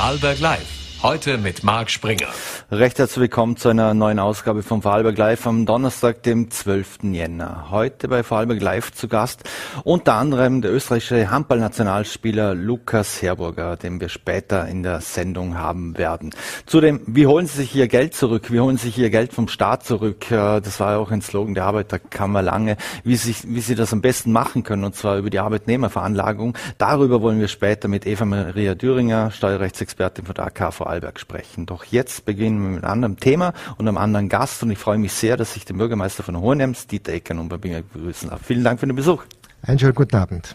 Vorarlberg Live. Heute mit Marc Springer. Recht herzlich willkommen zu einer neuen Ausgabe von Vorarlberg Live am Donnerstag, dem 12. Jänner. Heute bei Vorarlberg Live zu Gast unter anderem der österreichische Handballnationalspieler Lukas Herburger, den wir später in der Sendung haben werden. Zudem, wie holen Sie sich Ihr Geld zurück? Wie holen Sie sich Ihr Geld vom Staat zurück? Äh, das war ja auch ein Slogan der Arbeiterkammer lange, wie Sie, wie Sie das am besten machen können, und zwar über die Arbeitnehmerveranlagung. Darüber wollen wir später mit Eva Maria Düringer, Steuerrechtsexpertin von der AKV Vorarlberg sprechen. Doch jetzt beginnen wir mit einem anderen Thema und einem anderen Gast und ich freue mich sehr, dass ich den Bürgermeister von Hohenems, Dieter Ecker, nun bei mir begrüßen darf. Vielen Dank für den Besuch. Einen schönen guten Abend.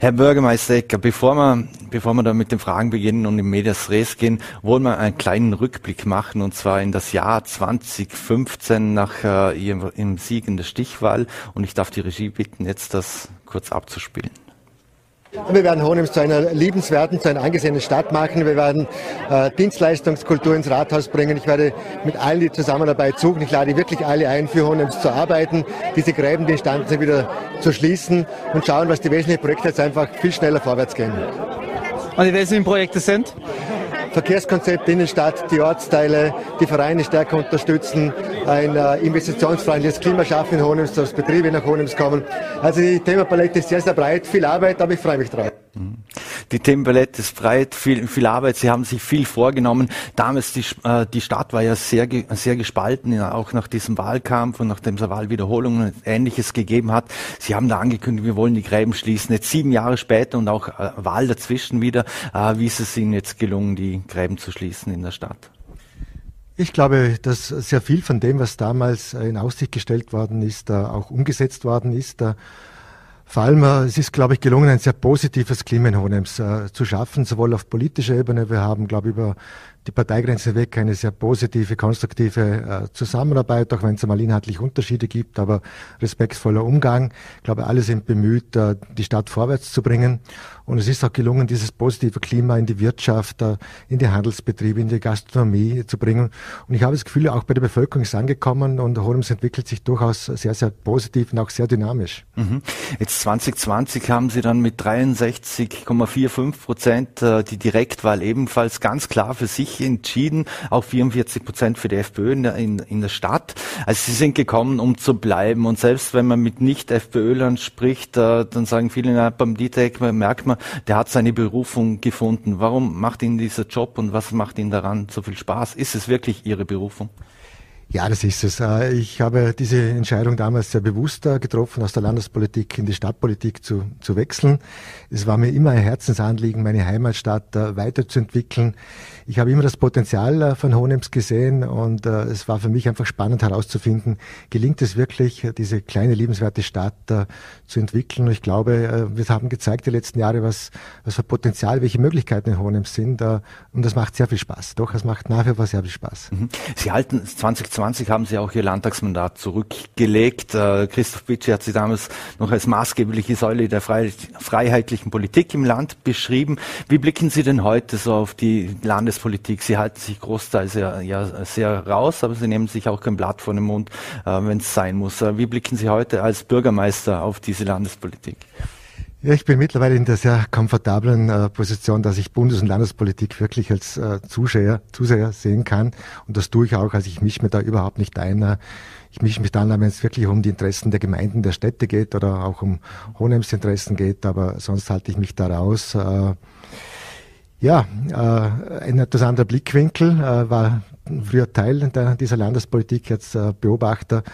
Herr Bürgermeister Ecker, bevor wir, bevor wir da mit den Fragen beginnen und in Medias Res gehen, wollen wir einen kleinen Rückblick machen und zwar in das Jahr 2015 nach äh, Ihrem Sieg in der Stichwahl und ich darf die Regie bitten, jetzt das kurz abzuspielen. Wir werden Hohenems zu einer liebenswerten, zu einer angesehenen Stadt machen. Wir werden äh, Dienstleistungskultur ins Rathaus bringen. Ich werde mit allen, die Zusammenarbeit suchen. Ich lade wirklich alle ein, für Hohenems zu arbeiten, diese Gräben, die entstanden sind, wieder zu schließen und schauen, was die wesentlichen Projekte jetzt einfach viel schneller vorwärts gehen. Und die wesentlichen Projekte sind? Verkehrskonzept Innenstadt, die Ortsteile, die Vereine stärker unterstützen, ein äh, investitionsfreundliches Klima schaffen in Honems, dass Betriebe nach Honems kommen. Also die Themapalette ist sehr, sehr breit, viel Arbeit, aber ich freue mich drauf. Die Themenpalette ist breit, viel, viel Arbeit. Sie haben sich viel vorgenommen. Damals die, äh, die Stadt war ja sehr, sehr gespalten, auch nach diesem Wahlkampf und nachdem es Wahlwiederholungen und Ähnliches gegeben hat. Sie haben da angekündigt, wir wollen die Gräben schließen. Jetzt sieben Jahre später und auch äh, Wahl dazwischen wieder. Äh, wie ist es Ihnen jetzt gelungen, die Gräben zu schließen in der Stadt? Ich glaube, dass sehr viel von dem, was damals in Aussicht gestellt worden ist, auch umgesetzt worden ist. Vor allem, äh, es ist, glaube ich, gelungen, ein sehr positives Klima in Hohenems äh, zu schaffen, sowohl auf politischer Ebene. Wir haben, glaube ich, über die Parteigrenze weg eine sehr positive, konstruktive äh, Zusammenarbeit, auch wenn es einmal inhaltlich Unterschiede gibt, aber respektvoller Umgang. Ich glaube, alle sind bemüht, äh, die Stadt vorwärts zu bringen. Und es ist auch gelungen, dieses positive Klima in die Wirtschaft, äh, in die Handelsbetriebe, in die Gastronomie zu bringen. Und ich habe das Gefühl, auch bei der Bevölkerung ist angekommen und Hohenems entwickelt sich durchaus sehr, sehr positiv und auch sehr dynamisch. Mhm. Jetzt 2020 haben Sie dann mit 63,45 Prozent die Direktwahl ebenfalls ganz klar für sich entschieden, auch 44 Prozent für die FPÖ in der, in, in der Stadt. Also Sie sind gekommen, um zu bleiben. Und selbst wenn man mit Nicht-FPÖlern spricht, äh, dann sagen viele, na, beim Dieter merkt man, der hat seine Berufung gefunden. Warum macht Ihnen dieser Job und was macht Ihnen daran so viel Spaß? Ist es wirklich Ihre Berufung? Ja, das ist es. Äh, ich habe diese Entscheidung damals sehr bewusst äh, getroffen, aus der Landespolitik in die Stadtpolitik zu, zu wechseln. Es war mir immer ein Herzensanliegen, meine Heimatstadt äh, weiterzuentwickeln. Ich habe immer das Potenzial von Hohenems gesehen und es war für mich einfach spannend herauszufinden, gelingt es wirklich, diese kleine, liebenswerte Stadt zu entwickeln. Ich glaube, wir haben gezeigt die letzten Jahre, was, was für Potenzial, welche Möglichkeiten in Hohenems sind. Und das macht sehr viel Spaß. Doch, es macht nach wie vor sehr viel Spaß. Mhm. Sie halten 2020 2020 haben Sie auch Ihr Landtagsmandat zurückgelegt. Äh, Christoph Bitschi hat Sie damals noch als maßgebliche Säule der freiheitlichen Politik im Land beschrieben. Wie blicken Sie denn heute so auf die Landespolitik? Sie halten sich großteils ja, ja sehr raus, aber Sie nehmen sich auch kein Blatt vor den Mund, äh, wenn es sein muss. Äh, wie blicken Sie heute als Bürgermeister auf diese Landespolitik? Ja, ich bin mittlerweile in der sehr komfortablen äh, Position, dass ich Bundes- und Landespolitik wirklich als äh, Zuschauer, Zuseher sehen kann. Und das tue ich auch. Also ich mische mir da überhaupt nicht ein. Äh, ich mische mich dann, wenn es wirklich um die Interessen der Gemeinden, der Städte geht oder auch um Hohenems Interessen geht. Aber sonst halte ich mich da raus. Äh, ja, äh, ein etwas anderer Blickwinkel, äh, war früher Teil der, dieser Landespolitik, jetzt äh, Beobachter.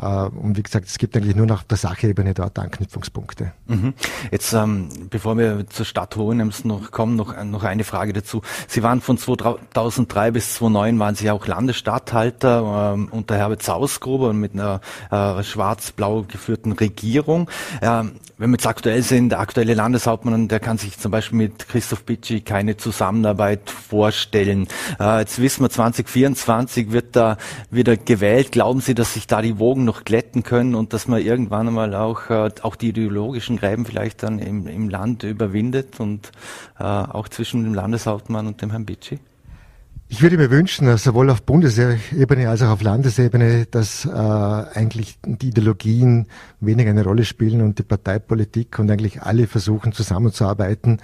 Äh, und wie gesagt, es gibt eigentlich nur noch der Sachebene dort Anknüpfungspunkte. Mhm. Jetzt, ähm, bevor wir zur Stadt Hohenems noch kommen, noch, noch eine Frage dazu. Sie waren von 2003 bis 2009 waren Sie auch Landesstatthalter ähm, unter Herbert Sausgruber mit einer äh, schwarz-blau geführten Regierung. Ähm, wenn wir jetzt aktuell sind, der aktuelle Landeshauptmann, der kann sich zum Beispiel mit Christoph Bitschi keine Zusammenarbeit vorstellen. Äh, jetzt wissen wir, 2024 wird da wieder gewählt. Glauben Sie, dass sich da die Wogen noch glätten können und dass man irgendwann einmal auch, äh, auch die ideologischen Gräben vielleicht dann im, im Land überwindet und äh, auch zwischen dem Landeshauptmann und dem Herrn Bitschi? Ich würde mir wünschen, sowohl auf Bundesebene als auch auf Landesebene, dass äh, eigentlich die Ideologien weniger eine Rolle spielen und die Parteipolitik und eigentlich alle versuchen zusammenzuarbeiten.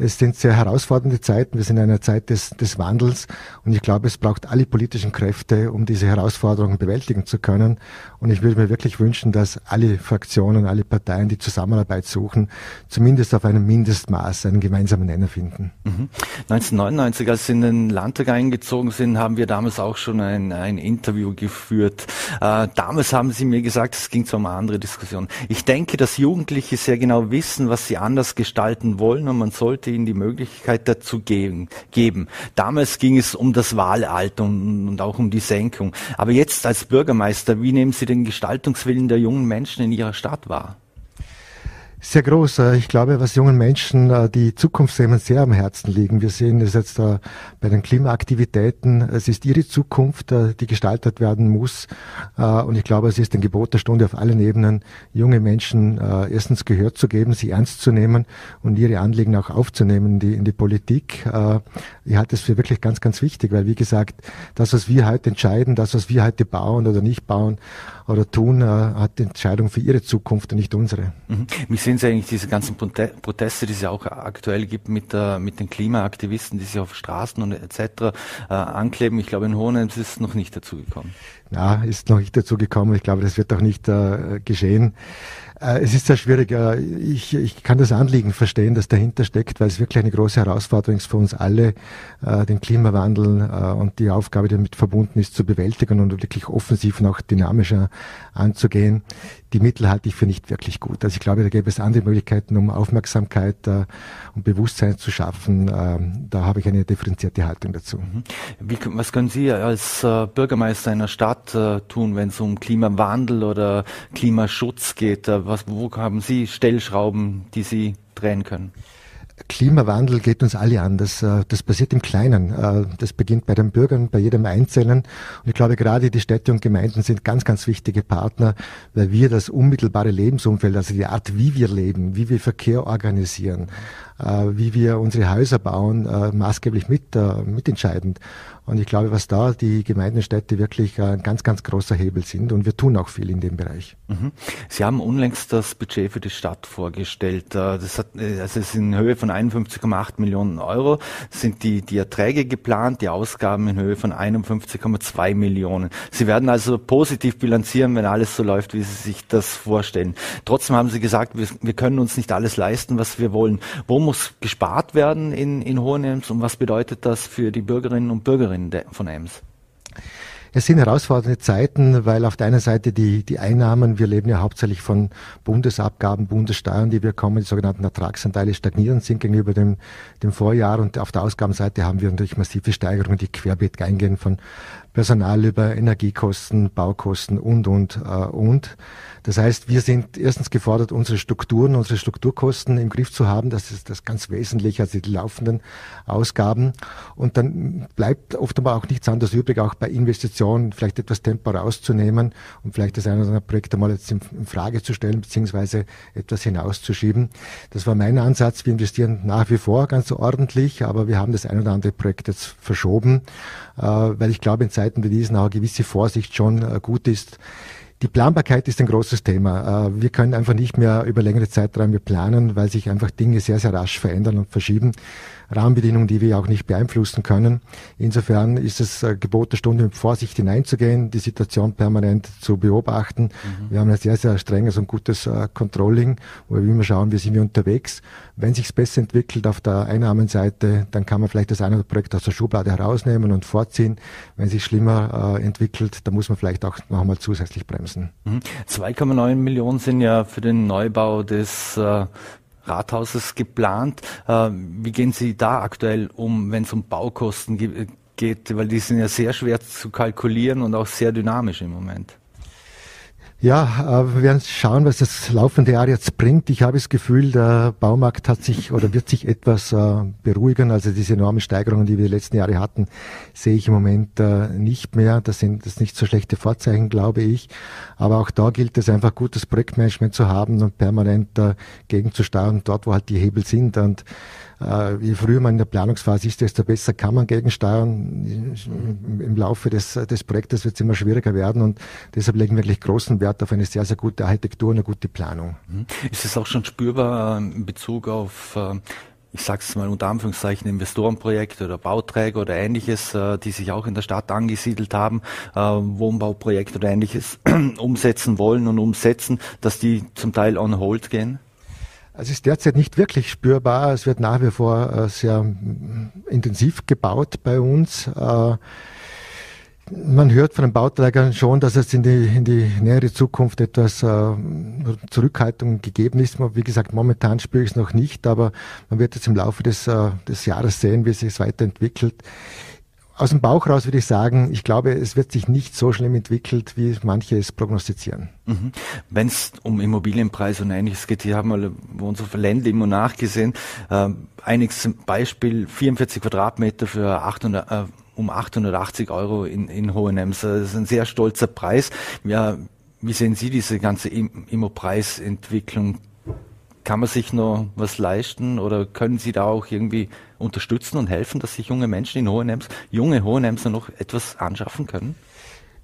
Es sind sehr herausfordernde Zeiten. Wir sind in einer Zeit des, des Wandels und ich glaube, es braucht alle politischen Kräfte, um diese Herausforderungen bewältigen zu können. Und ich würde mir wirklich wünschen, dass alle Fraktionen, alle Parteien die Zusammenarbeit suchen, zumindest auf einem Mindestmaß einen gemeinsamen Nenner finden. Mhm. 1999, als Sie in den Landtag eingezogen sind, haben wir damals auch schon ein, ein Interview geführt. Äh, damals haben Sie mir gesagt, es ging zu einer anderen Diskussion. Ich denke, dass Jugendliche sehr genau wissen, was sie anders gestalten wollen und man sollte ihnen die Möglichkeit dazu geben. geben. Damals ging es um das Wahlalter und, und auch um die Senkung. Aber jetzt als Bürgermeister, wie nehmen Sie den Gestaltungswillen der jungen Menschen in Ihrer Stadt wahr? Sehr groß. Äh, ich glaube, was jungen Menschen äh, die Zukunftsthemen sehr am Herzen liegen. Wir sehen es jetzt äh, bei den Klimaaktivitäten. Es ist ihre Zukunft, die gestaltet werden muss. Und ich glaube, es ist ein Gebot der Stunde auf allen Ebenen, junge Menschen erstens Gehör zu geben, sie ernst zu nehmen und ihre Anliegen auch aufzunehmen in die, in die Politik. Ich halte es für wirklich ganz, ganz wichtig, weil wie gesagt, das, was wir heute entscheiden, das, was wir heute bauen oder nicht bauen oder tun, hat Entscheidung für ihre Zukunft und nicht unsere. Mhm sehen Sie eigentlich diese ganzen Proteste, die es ja auch aktuell gibt mit, äh, mit den Klimaaktivisten, die sich auf Straßen und etc. Äh, ankleben? Ich glaube, in Hohenems ist es noch nicht dazu gekommen. Ja, ist noch nicht dazu gekommen. Ich glaube, das wird auch nicht äh, geschehen. Äh, es ist sehr schwierig. Äh, ich, ich kann das Anliegen verstehen, das dahinter steckt, weil es wirklich eine große Herausforderung ist für uns alle, äh, den Klimawandel und die Aufgabe, die damit verbunden ist, zu bewältigen und wirklich offensiv und auch dynamischer anzugehen. Die Mittel halte ich für nicht wirklich gut. Also ich glaube, da gäbe es andere Möglichkeiten, um Aufmerksamkeit und Bewusstsein zu schaffen. Ähm, da habe ich eine differenzierte Haltung dazu. Mhm. Wie, was können Sie als Bürgermeister einer Stadt tun, wenn es um Klimawandel oder Klimaschutz geht? was, wo haben Sie Stellschrauben, die Sie drehen können? Klimawandel geht uns alle an. Das, äh, das passiert im Kleinen. Äh, das beginnt bei den Bürgern, bei jedem Einzelnen. Und ich glaube, gerade die Städte und Gemeinden sind ganz, ganz wichtige Partner, weil wir das unmittelbare Lebensumfeld, also die Art, wie wir leben, wie wir Verkehr organisieren, äh, wie wir unsere Häuser bauen, maßgeblich mit, mitentscheidend. Und ich glaube, was da die Gemeinden und Städte wirklich ein ganz, ganz großer Hebel sind. Und wir tun auch viel in dem Bereich. Mhm. Sie haben unlängst das Budget für die Stadt vorgestellt. Äh, das hat, äh, also ist in Höhe von 51,8 Millionen Euro sind die, die Erträge geplant, die Ausgaben in Höhe von 51,2 Millionen. Sie werden also positiv bilanzieren, wenn alles so läuft, wie Sie sich das vorstellen. Trotzdem haben Sie gesagt, wir, wir können uns nicht alles leisten, was wir wollen. Wo muss gespart werden in, in Hohenems und was bedeutet das für die Bürgerinnen und Bürger von Ems? Es sind herausfordernde Zeiten, weil auf der einen Seite die, die Einnahmen, wir leben ja hauptsächlich von Bundesabgaben, Bundessteuern, die wir kommen, die sogenannten Ertragsanteile stagnieren sind gegenüber dem, dem Vorjahr und auf der Ausgabenseite haben wir natürlich massive Steigerungen, die querbeet eingehen von Personal über Energiekosten, Baukosten und, und, äh, und. Das heißt, wir sind erstens gefordert, unsere Strukturen, unsere Strukturkosten im Griff zu haben. Das ist das ganz Wesentliche, also die laufenden Ausgaben. Und dann bleibt oft aber auch nichts anderes übrig, auch bei Investitionen vielleicht etwas Tempo rauszunehmen und vielleicht das eine oder andere Projekt einmal jetzt in, in Frage zu stellen, beziehungsweise etwas hinauszuschieben. Das war mein Ansatz. Wir investieren nach wie vor ganz ordentlich, aber wir haben das ein oder andere Projekt jetzt verschoben, weil ich glaube, in Zeiten wie diesen auch eine gewisse Vorsicht schon äh, gut ist. Die Planbarkeit ist ein großes Thema. Äh, wir können einfach nicht mehr über längere Zeiträume planen, weil sich einfach Dinge sehr, sehr rasch verändern und verschieben. Rahmenbedingungen, die wir auch nicht beeinflussen können. Insofern ist es äh, Gebot der Stunde, mit Vorsicht hineinzugehen, die Situation permanent zu beobachten. Mhm. Wir haben ein sehr, sehr strenges und gutes äh, Controlling, wo wir immer schauen, wie sind wir unterwegs. Wenn sich besser entwickelt auf der Einnahmenseite, dann kann man vielleicht das eine oder Projekt aus der Schublade herausnehmen und vorziehen. Wenn sich schlimmer entwickelt, dann muss man vielleicht auch noch einmal zusätzlich bremsen. 2,9 mhm. Millionen sind ja für den Neubau des äh, Rathauses geplant. Äh, wie gehen Sie da aktuell um, wenn es um Baukosten geht? Weil die sind ja sehr schwer zu kalkulieren und auch sehr dynamisch im Moment. Ja, äh, wir werden schauen, was das laufende Jahr jetzt bringt. Ich habe das Gefühl, der Baumarkt hat sich oder wird sich etwas äh, beruhigen. Also diese enormen Steigerungen, die wir die letzten Jahre hatten, sehe ich im Moment äh, nicht mehr. Das sind das nicht so schlechte Vorzeichen, glaube ich. Aber auch da gilt es einfach gutes Projektmanagement zu haben und permanent gegenzusteuern, dort wo halt die Hebel sind. Und je früher man in der Planungsphase ist, desto besser kann man gegensteuern. Im Laufe des, des Projektes wird es immer schwieriger werden und deshalb legen wir wirklich großen Wert auf eine sehr, sehr gute Architektur und eine gute Planung. Mhm. Ist es auch schon spürbar ähm, in Bezug auf äh, ich sage es mal unter Anführungszeichen, Investorenprojekte oder Bauträger oder ähnliches, äh, die sich auch in der Stadt angesiedelt haben, Wohnbauprojekte oder ähnliches umsetzen wollen und umsetzen, dass die zum Teil on hold gehen? Es ist derzeit nicht wirklich spürbar. Es wird nach wie vor äh, sehr intensiv gebaut bei uns. Äh, man hört von den Bauträgern schon, dass es in die, in die nähere Zukunft etwas äh, Zurückhaltung gegeben ist. Wie gesagt, momentan spüre ich es noch nicht, aber man wird jetzt im Laufe des, äh, des Jahres sehen, wie sich es weiterentwickelt aus dem Bauch raus würde ich sagen, ich glaube, es wird sich nicht so schlimm entwickelt, wie manche es prognostizieren. Mhm. Wenn es um Immobilienpreise und ähnliches geht, hier haben wir unsere Länder immer nachgesehen. Äh, einiges Beispiel 44 Quadratmeter für 800, äh, um 880 Euro in, in Hohenems. Das ist ein sehr stolzer Preis. Ja, wie sehen Sie diese ganze Immo-Preisentwicklung? Kann man sich noch was leisten oder können Sie da auch irgendwie unterstützen und helfen, dass sich junge Menschen in Hohenems, junge Hohenemser noch etwas anschaffen können?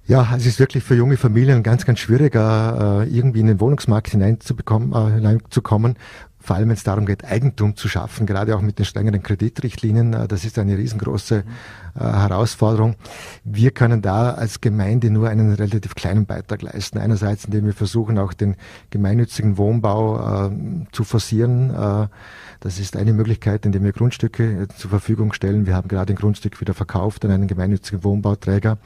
Ja, es ist wirklich für junge Familien ganz, ganz schwierig, äh, irgendwie in den Wohnungsmarkt hineinzubekommen, äh, hineinzukommen. Vor allem, wenn es darum geht, Eigentum zu schaffen, gerade auch mit den strengeren Kreditrichtlinien. Äh, das ist eine riesengroße äh, Herausforderung. Wir können da als Gemeinde nur einen relativ kleinen Beitrag leisten. Einerseits, indem wir versuchen, auch den gemeinnützigen Wohnbau äh, zu forcieren. Das ist eine Möglichkeit, indem wir Grundstücke zur Verfügung stellen. Wir haben gerade ein Grundstück wieder verkauft an einen gemeinnützigen Wohnbauträger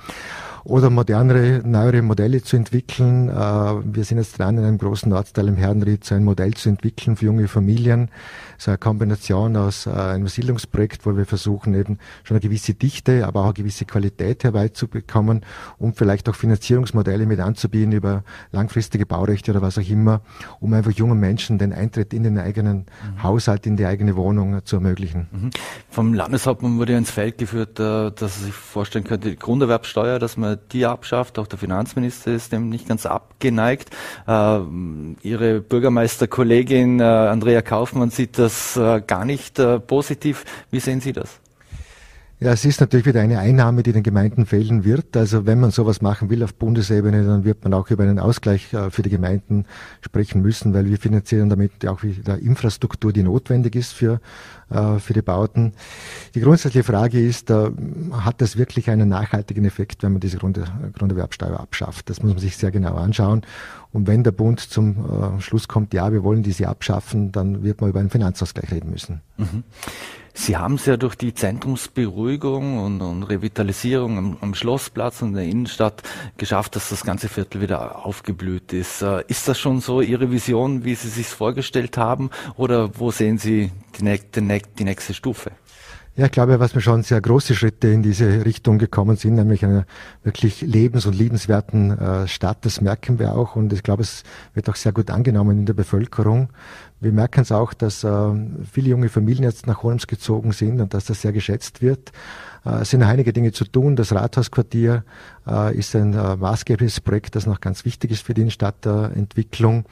oder modernere, neuere Modelle zu entwickeln. Äh, wir sind jetzt dran, in einem großen Ortsteil im Herdenried so ein Modell zu entwickeln für junge Familien. So eine Kombination aus äh, einem Siedlungsprojekt, wo wir versuchen eben schon eine gewisse Dichte, aber auch eine gewisse Qualität herbeizubekommen, um vielleicht auch Finanzierungsmodelle mit anzubieten über langfristige Baurechte oder was auch immer, um einfach jungen Menschen den Eintritt in den eigenen mhm. Haushalt, in die eigene Wohnung zu ermöglichen. Mhm. Vom Landeshauptmann wurde ja ins Feld geführt, dass er sich vorstellen könnte, die Grunderwerbsteuer, dass man die abschafft. Auch der Finanzminister ist dem nicht ganz abgeneigt. Äh, ihre Bürgermeisterkollegin äh, Andrea Kaufmann sieht das äh, gar nicht positiv. Wie sehen Sie das? Ja, es ist natürlich wieder eine Einnahme, die den Gemeinden fehlen wird. Also wenn man sowas machen will auf Bundesebene, dann wird man auch über einen Ausgleich äh, für die Gemeinden sprechen müssen, weil wir finanzieren damit auch wieder Infrastruktur, die notwendig ist für, äh, für die Bauten. Die grundsätzliche Frage ist, äh, hat das wirklich einen nachhaltigen Effekt, wenn man diese Grund, Grunderwerbsteuer abschafft? Das muss man sich sehr genau anschauen. Und wenn der Bund zum Schluss kommt, ja, wir wollen diese abschaffen, dann wird man über einen Finanzausgleich reden müssen. Mhm. Sie haben es ja durch die Zentrumsberuhigung und, und Revitalisierung am, am, Schlossplatz und in der Innenstadt geschafft, dass das ganze Viertel wieder aufgeblüht ist. Äh, ist das schon so Ihre Vision, wie Sie sich vorgestellt haben, oder wo sehen Sie die, die, die nächste Stufe? Ja, ich glaube, was wir schon sehr große Schritte in diese Richtung gekommen sind, nämlich einer wirklich lebens- und liebenswerten äh, Stadt, das merken wir auch und ich glaube, es wird auch sehr gut angenommen in der Bevölkerung. Wir merken es auch, dass äh, viele junge Familien jetzt nach Holmes gezogen sind und dass das sehr geschätzt wird. Äh, es sind einige Dinge zu tun. Das Rathausquartier äh, ist ein maßgebliches Projekt, das noch ganz wichtig ist für die Innenstadtentwicklung.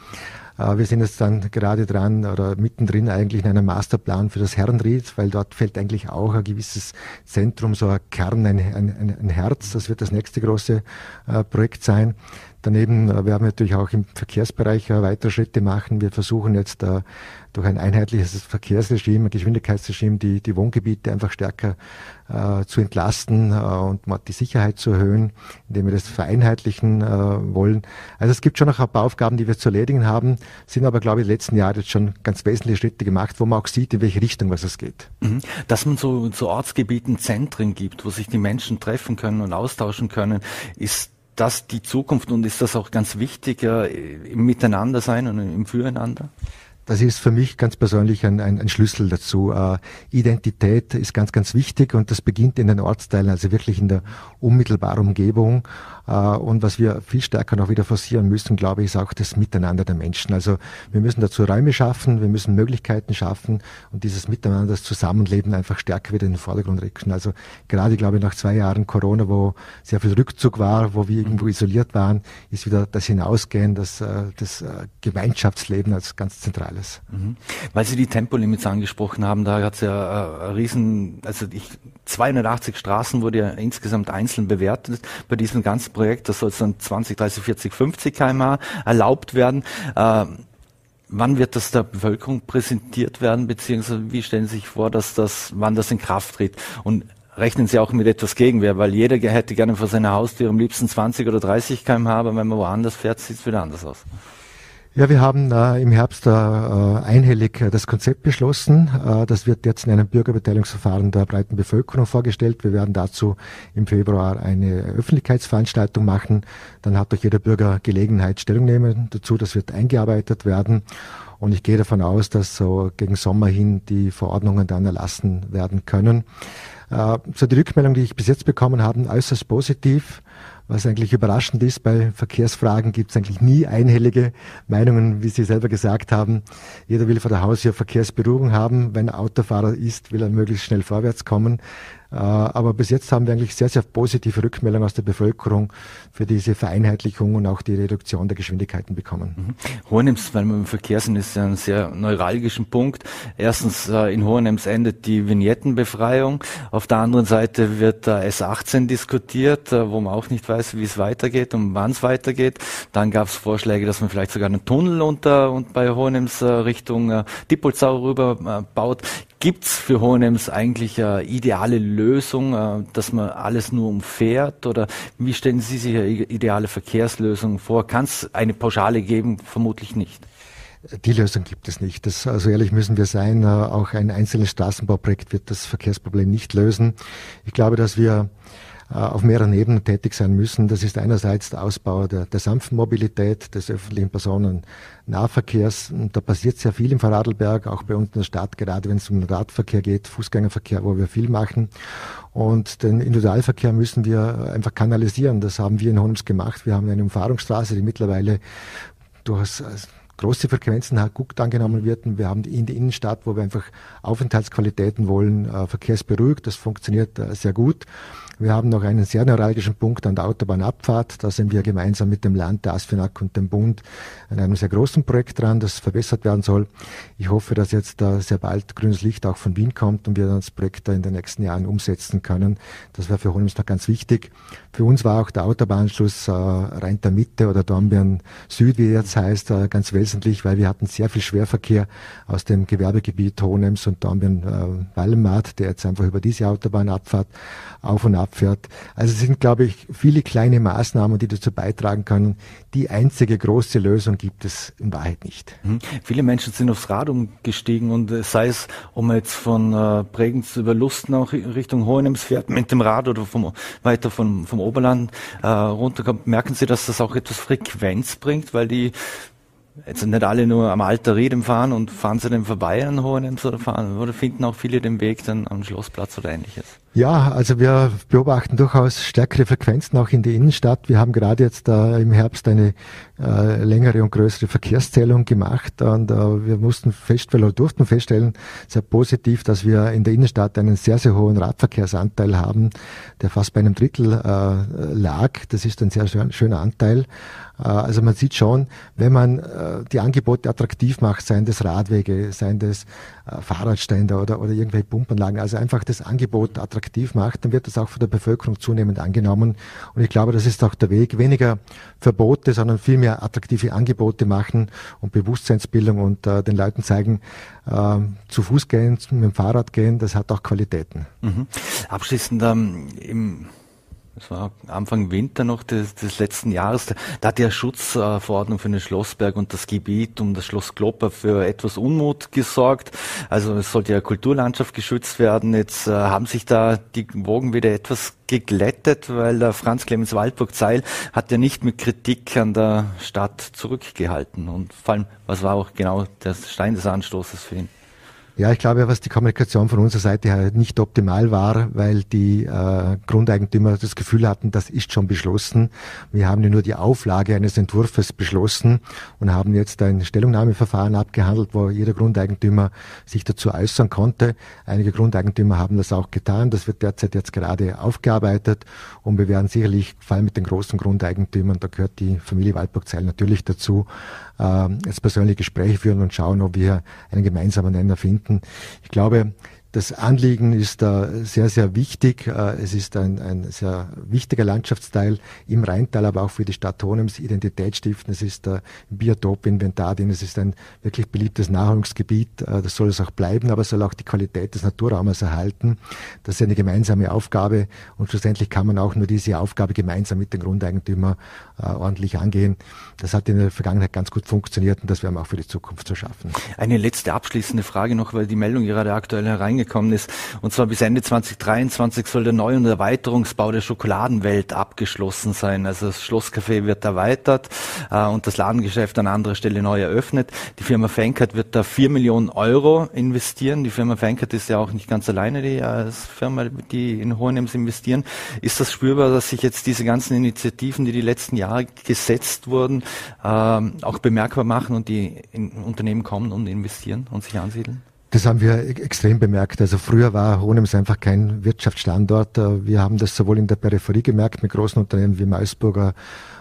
Äh, wir sind jetzt dann gerade dran oder mittendrin eigentlich in einem Masterplan für das Herrenried, weil dort fällt eigentlich auch ein gewisses Zentrum, so ein Kern, ein, ein, ein Herz. Das wird das nächste große äh, Projekt sein. Daneben äh, werden wir natürlich auch im Verkehrsbereich weitere Schritte machen. Wir versuchen jetzt durch ein einheitliches Verkehrsregime, ein Geschwindigkeitsregime, die, die Wohngebiete einfach stärker zu entlasten und die Sicherheit zu erhöhen, indem wir das vereinheitlichen wollen. Also es gibt schon noch ein paar Aufgaben, die wir zu erledigen haben, sind aber, glaube ich, die letzten Jahre jetzt schon ganz wesentliche Schritte gemacht, wo man auch sieht, in welche Richtung was es geht. Mhm. Dass man so, so Ortsgebieten Zentren gibt, wo sich die Menschen treffen können und austauschen können, ist das die Zukunft und ist das auch ganz wichtig äh, im Miteinander sein und im Füreinander? das ist für mich ganz persönlich ein, ein, ein Schlüssel dazu. Äh, Identität ist ganz, ganz wichtig und das beginnt in den Ortsteilen, also wirklich in der unmittelbaren Umgebung. Äh, und was wir viel stärker noch wieder forcieren müssen, glaube ich, ist auch das Miteinander der Menschen. Also wir müssen dazu Räume schaffen, wir müssen Möglichkeiten schaffen und dieses Miteinander, das Zusammenleben einfach stärker wieder in den Vordergrund rücken. Also gerade, glaube ich, nach zwei Jahren Corona, wo sehr viel Rückzug war, wo wir irgendwo isoliert waren, ist wieder das Hinausgehen, das, äh, das Gemeinschaftsleben als ganz zentrales. Mhm. Weil Sie die Tempolimits angesprochen haben, da hat es ja äh, riesen, also ich, 280 Straßen wurde ja insgesamt einzeln bewertet bei diesem ganzen Projekt. Das soll dann 20, 30, 40, 50 kmh erlaubt werden. Äh, wann wird das der Bevölkerung präsentiert werden, beziehungsweise wie stellen Sie sich vor, dass das, wann das in Kraft tritt? Und rechnen Sie auch mit etwas Gegenwehr, weil jeder hätte gerne vor seiner Haustür am liebsten 20 oder 30 kmh, aber wenn man woanders fährt, sieht es wieder anders aus. Ja, wir haben äh, im Herbst äh, einhellig äh, das Konzept beschlossen. Äh, das wird jetzt in einem Bürgerbeteiligungsverfahren der breiten Bevölkerung vorgestellt. Wir werden dazu im Februar eine Öffentlichkeitsveranstaltung machen. Dann hat doch jeder Bürger Gelegenheit, Stellung nehmen dazu. Das wird eingearbeitet werden. Und ich gehe davon aus, dass so gegen Sommer hin die Verordnungen dann erlassen werden können. Äh, so die Rückmeldung, die ich bis jetzt bekommen habe, äußerst positiv. Was eigentlich überraschend ist, bei Verkehrsfragen gibt es eigentlich nie einhellige Meinungen, wie Sie selber gesagt haben. Jeder will vor der Haustür Verkehrsberuhigung haben. Wenn er Autofahrer ist, will er möglichst schnell vorwärts kommen. Äh, aber bis jetzt haben wir eigentlich sehr, sehr positive Rückmeldungen aus der Bevölkerung für diese Vereinheitlichung und auch die Reduktion der Geschwindigkeiten bekommen. Mhm. Hohenems, weil wir im Verkehr sind, ist ja ein sehr neuralgischen Punkt. Erstens, äh, in Hohenems endet die Vignettenbefreiung. Auf der anderen Seite wird der S18 diskutiert, äh, wo man auch nicht weiß, wie es weitergeht und wann es weitergeht. Dann gab es Vorschläge, dass man vielleicht sogar einen Tunnel unter und bei Hohenems Richtung Dippolzau rüber baut. Gibt es für Hohenems eigentlich eine ideale Lösung, äh, dass man alles nur umfährt? Oder wie stellen Sie sich eine ideale Verkehrslösung vor? Kann es eine Pauschale geben? Vermutlich nicht. Die Lösung gibt es nicht. Das, also ehrlich müssen wir sein, äh, auch ein einzelnes Straßenbauprojekt wird das Verkehrsproblem nicht lösen. Ich glaube, dass wir auf mehreren Ebenen tätig sein müssen. Das ist einerseits der Ausbau der, der sanften Mobilität, des öffentlichen Personennahverkehrs. Da passiert sehr viel im Vorarlberg, auch bei uns in der Stadt, gerade wenn es um Radverkehr geht, Fußgängerverkehr, wo wir viel machen. Und den Individualverkehr müssen wir einfach kanalisieren. Das haben wir in Holmes gemacht. Wir haben eine Umfahrungsstraße, die mittlerweile durchaus große Frequenzen gut angenommen wird. Und wir haben in der Innenstadt, wo wir einfach Aufenthaltsqualitäten wollen, äh, verkehrsberuhigt. Das funktioniert äh, sehr gut. Wir haben noch einen sehr neuralgischen Punkt an der Autobahnabfahrt. Da sind wir gemeinsam mit dem Land, der ASFINAG und dem Bund an einem sehr großen Projekt dran, das verbessert werden soll. Ich hoffe, dass jetzt da sehr bald grünes Licht auch von Wien kommt und wir dann das Projekt da in den nächsten Jahren umsetzen können. Das wäre für uns noch ganz wichtig. Für uns war auch der Autobahnschluss äh, Rhein der Mitte oder Dornbirn Süd, wie jetzt heißt, äh, ganz wesentlich, weil wir hatten sehr viel Schwerverkehr aus dem Gewerbegebiet Hohenems und Dornbirn äh, Wallenmaat, der jetzt einfach über diese Autobahn abfahrt, auf und ab abfährt. Also es sind, glaube ich, viele kleine Maßnahmen, die dazu beitragen können. Die einzige große Lösung gibt es in Wahrheit nicht. Mhm. Viele Menschen sind aufs Rad umgestiegen und äh, sei es, man jetzt von äh, Bregenz über Lust nach Richtung Hohenems fährt mit dem Rad oder vom, weiter vom, vom Oberland äh, runterkommt, merken Sie, dass das auch etwas Frequenz bringt, weil die jetzt nicht alle nur am Alter Riedem fahren und fahren sie dann vorbei an Hohenems oder fahren, oder finden auch viele den Weg dann am Schlossplatz oder ähnliches? Ja, also wir beobachten durchaus stärkere Frequenzen auch in der Innenstadt. Wir haben gerade jetzt äh, im Herbst eine äh, längere und größere Verkehrszählung gemacht und äh, wir mussten feststellen oder durften feststellen, sehr positiv, dass wir in der Innenstadt einen sehr, sehr hohen Radverkehrsanteil haben, der fast bei einem Drittel äh, lag. Das ist ein sehr schön, schöner Anteil. Äh, also man sieht schon, wenn man äh, die Angebote attraktiv macht, seien das Radwege, seien das äh, Fahrradständer oder, oder irgendwelche Pumpanlagen, also einfach das Angebot attraktiv macht, dann wird das auch von der Bevölkerung zunehmend angenommen. Und ich glaube, das ist auch der Weg. Weniger Verbote, sondern vielmehr attraktive Angebote machen und Bewusstseinsbildung und äh, den Leuten zeigen, äh, zu Fuß gehen, mit dem Fahrrad gehen, das hat auch Qualitäten. Mhm. Abschließend ähm, im das war Anfang Winter noch des, des letzten Jahres, da, hat die Schutzverordnung für den Schlossberg und das Gebiet um das Schloss Klopper für etwas Unmut gesorgt. Also es sollte ja Kulturlandschaft geschützt werden. Jetzt äh, haben sich da die Wogen wieder etwas geglättet, weil der Franz Clemens Waldburg-Zeil hat ja nicht mit Kritik an der Stadt zurückgehalten. Und vor allem, was war auch genau der Stein des Anstoßes für ihn? Ja, ich glaube, was die Kommunikation von unserer Seite her nicht optimal war, weil die äh, Grundeigentümer das Gefühl hatten, das ist schon beschlossen. Wir haben nur die Auflage eines Entwurfs beschlossen und haben jetzt ein Stellungnahmeverfahren abgehandelt, wo jeder Grundeigentümer sich dazu äußern konnte. Einige Grundeigentümer haben das auch getan. Das wird derzeit jetzt gerade aufgearbeitet und wir werden sicherlich, vor allem mit den großen Grundeigentümern, da gehört die Familie Waldburg-Zeil natürlich dazu, äh, jetzt persönliche Gespräche führen und schauen, ob wir einen gemeinsamen Nenner finden. Ich glaube, das Anliegen ist da sehr, sehr wichtig. Äh, es ist ein, ein sehr wichtiger Landschaftsteil im Rheintal, aber auch für die Stadt Honems Identität stiften. Es ist ein Biotop-Inventar, denn es ist ein wirklich beliebtes Nahrungsgebiet. Äh, das soll es auch bleiben, aber es soll auch die Qualität des Naturraumes erhalten. Das ist eine gemeinsame Aufgabe und schlussendlich kann man auch nur diese Aufgabe gemeinsam mit den Grundeigentümern äh, ordentlich angehen. Das hat in der Vergangenheit ganz gut funktioniert und das werden wir auch für die Zukunft zu schaffen. Eine letzte abschließende Frage noch, weil die Meldung gerade aktuell hereingekommen angekommen ist. Und zwar bis Ende 2023 soll der Neu- und Erweiterungsbau der Schokoladenwelt abgeschlossen sein. Also das Schlosscafé wird erweitert äh, und das Ladengeschäft an anderer Stelle neu eröffnet. Die Firma Fenkert wird da vier Millionen Euro investieren. Die Firma Fenkert ist ja auch nicht ganz alleine die äh, Firma, die in Hohenems investieren. Ist das spürbar, dass sich jetzt diese ganzen Initiativen, die die letzten Jahre gesetzt wurden, äh, auch bemerkbar machen und die Unternehmen kommen und investieren und sich ansiedeln? Das haben wir e-, extrem bemerkt. Also früher war Hohenems einfach kein Wirtschaftsstandort. Äh, wir haben das sowohl in der Peripherie gemerkt mit großen Unternehmen wie Mausburger äh,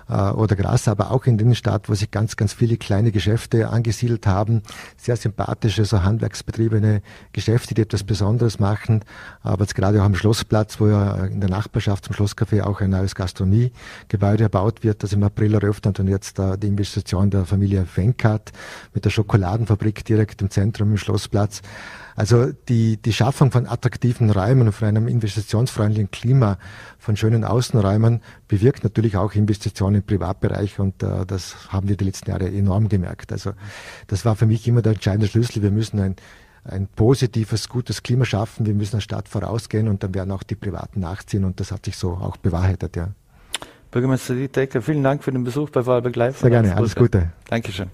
oder Gras, aber auch in den Stadt, wo sich ganz, ganz viele kleine Geschäfte angesiedelt haben. Sehr sympathische, so handwerksbetriebene Geschäfte, die etwas Besonderes machen. Aber jetzt gerade auch am Schlossplatz, wo ja in der Nachbarschaft zum Schlosscafé auch ein neues Gastronomiegebäude erbaut wird, das im April eröffnet und jetzt äh, die Investition der Familie Fenkart mit der Schokoladenfabrik direkt im Zentrum im Schlossplatz. Also die, die Schaffung von attraktiven Räumen und von einem investitionsfreundlichen Klima, von schönen Außenräumen bewirkt natürlich auch Investitionen im Privatbereich und äh, das haben wir die letzten Jahre enorm gemerkt. Also das war für mich immer der entscheidende Schlüssel. Wir müssen ein, ein positives, gutes Klima schaffen. Wir müssen der Stadt vorausgehen und dann werden auch die Privaten nachziehen und das hat sich so auch bewahrheitet, ja. Bürgermeister Dietecker, vielen Dank für den Besuch bei Vorarlberg Live. Sehr gerne, alles Gute. Dankeschön.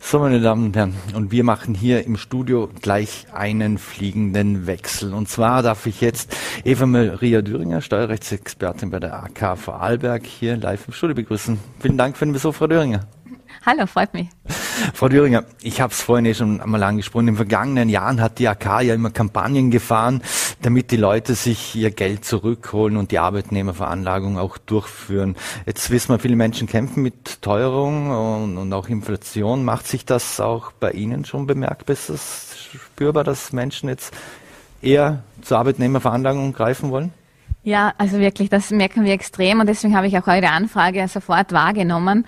So, meine Damen und Herren, und wir machen hier im Studio gleich einen fliegenden Wechsel. Und zwar darf ich jetzt Eva Maria Düringer, Steuerrechtsexpertin bei der AK Vorarlberg, hier live im Studio begrüßen. Vielen Dank für den Besuch, Frau Düringer. Hallo, freut mich. Frau Düringer, ich habe es vorhin eh schon einmal angesprochen. In den vergangenen Jahren hat die AK ja immer Kampagnen gefahren, damit die Leute sich ihr Geld zurückholen und die Arbeitnehmerveranlagung auch durchführen. Jetzt wissen wir, viele Menschen kämpfen mit Teuerung und, und auch Inflation. Macht sich das auch bei Ihnen schon bemerkbar? Ist das spürbar, dass Menschen jetzt eher zur Arbeitnehmerveranlagung greifen wollen? Ja, also wirklich, das merken wir extrem und deswegen habe ich auch eure Anfrage sofort wahrgenommen,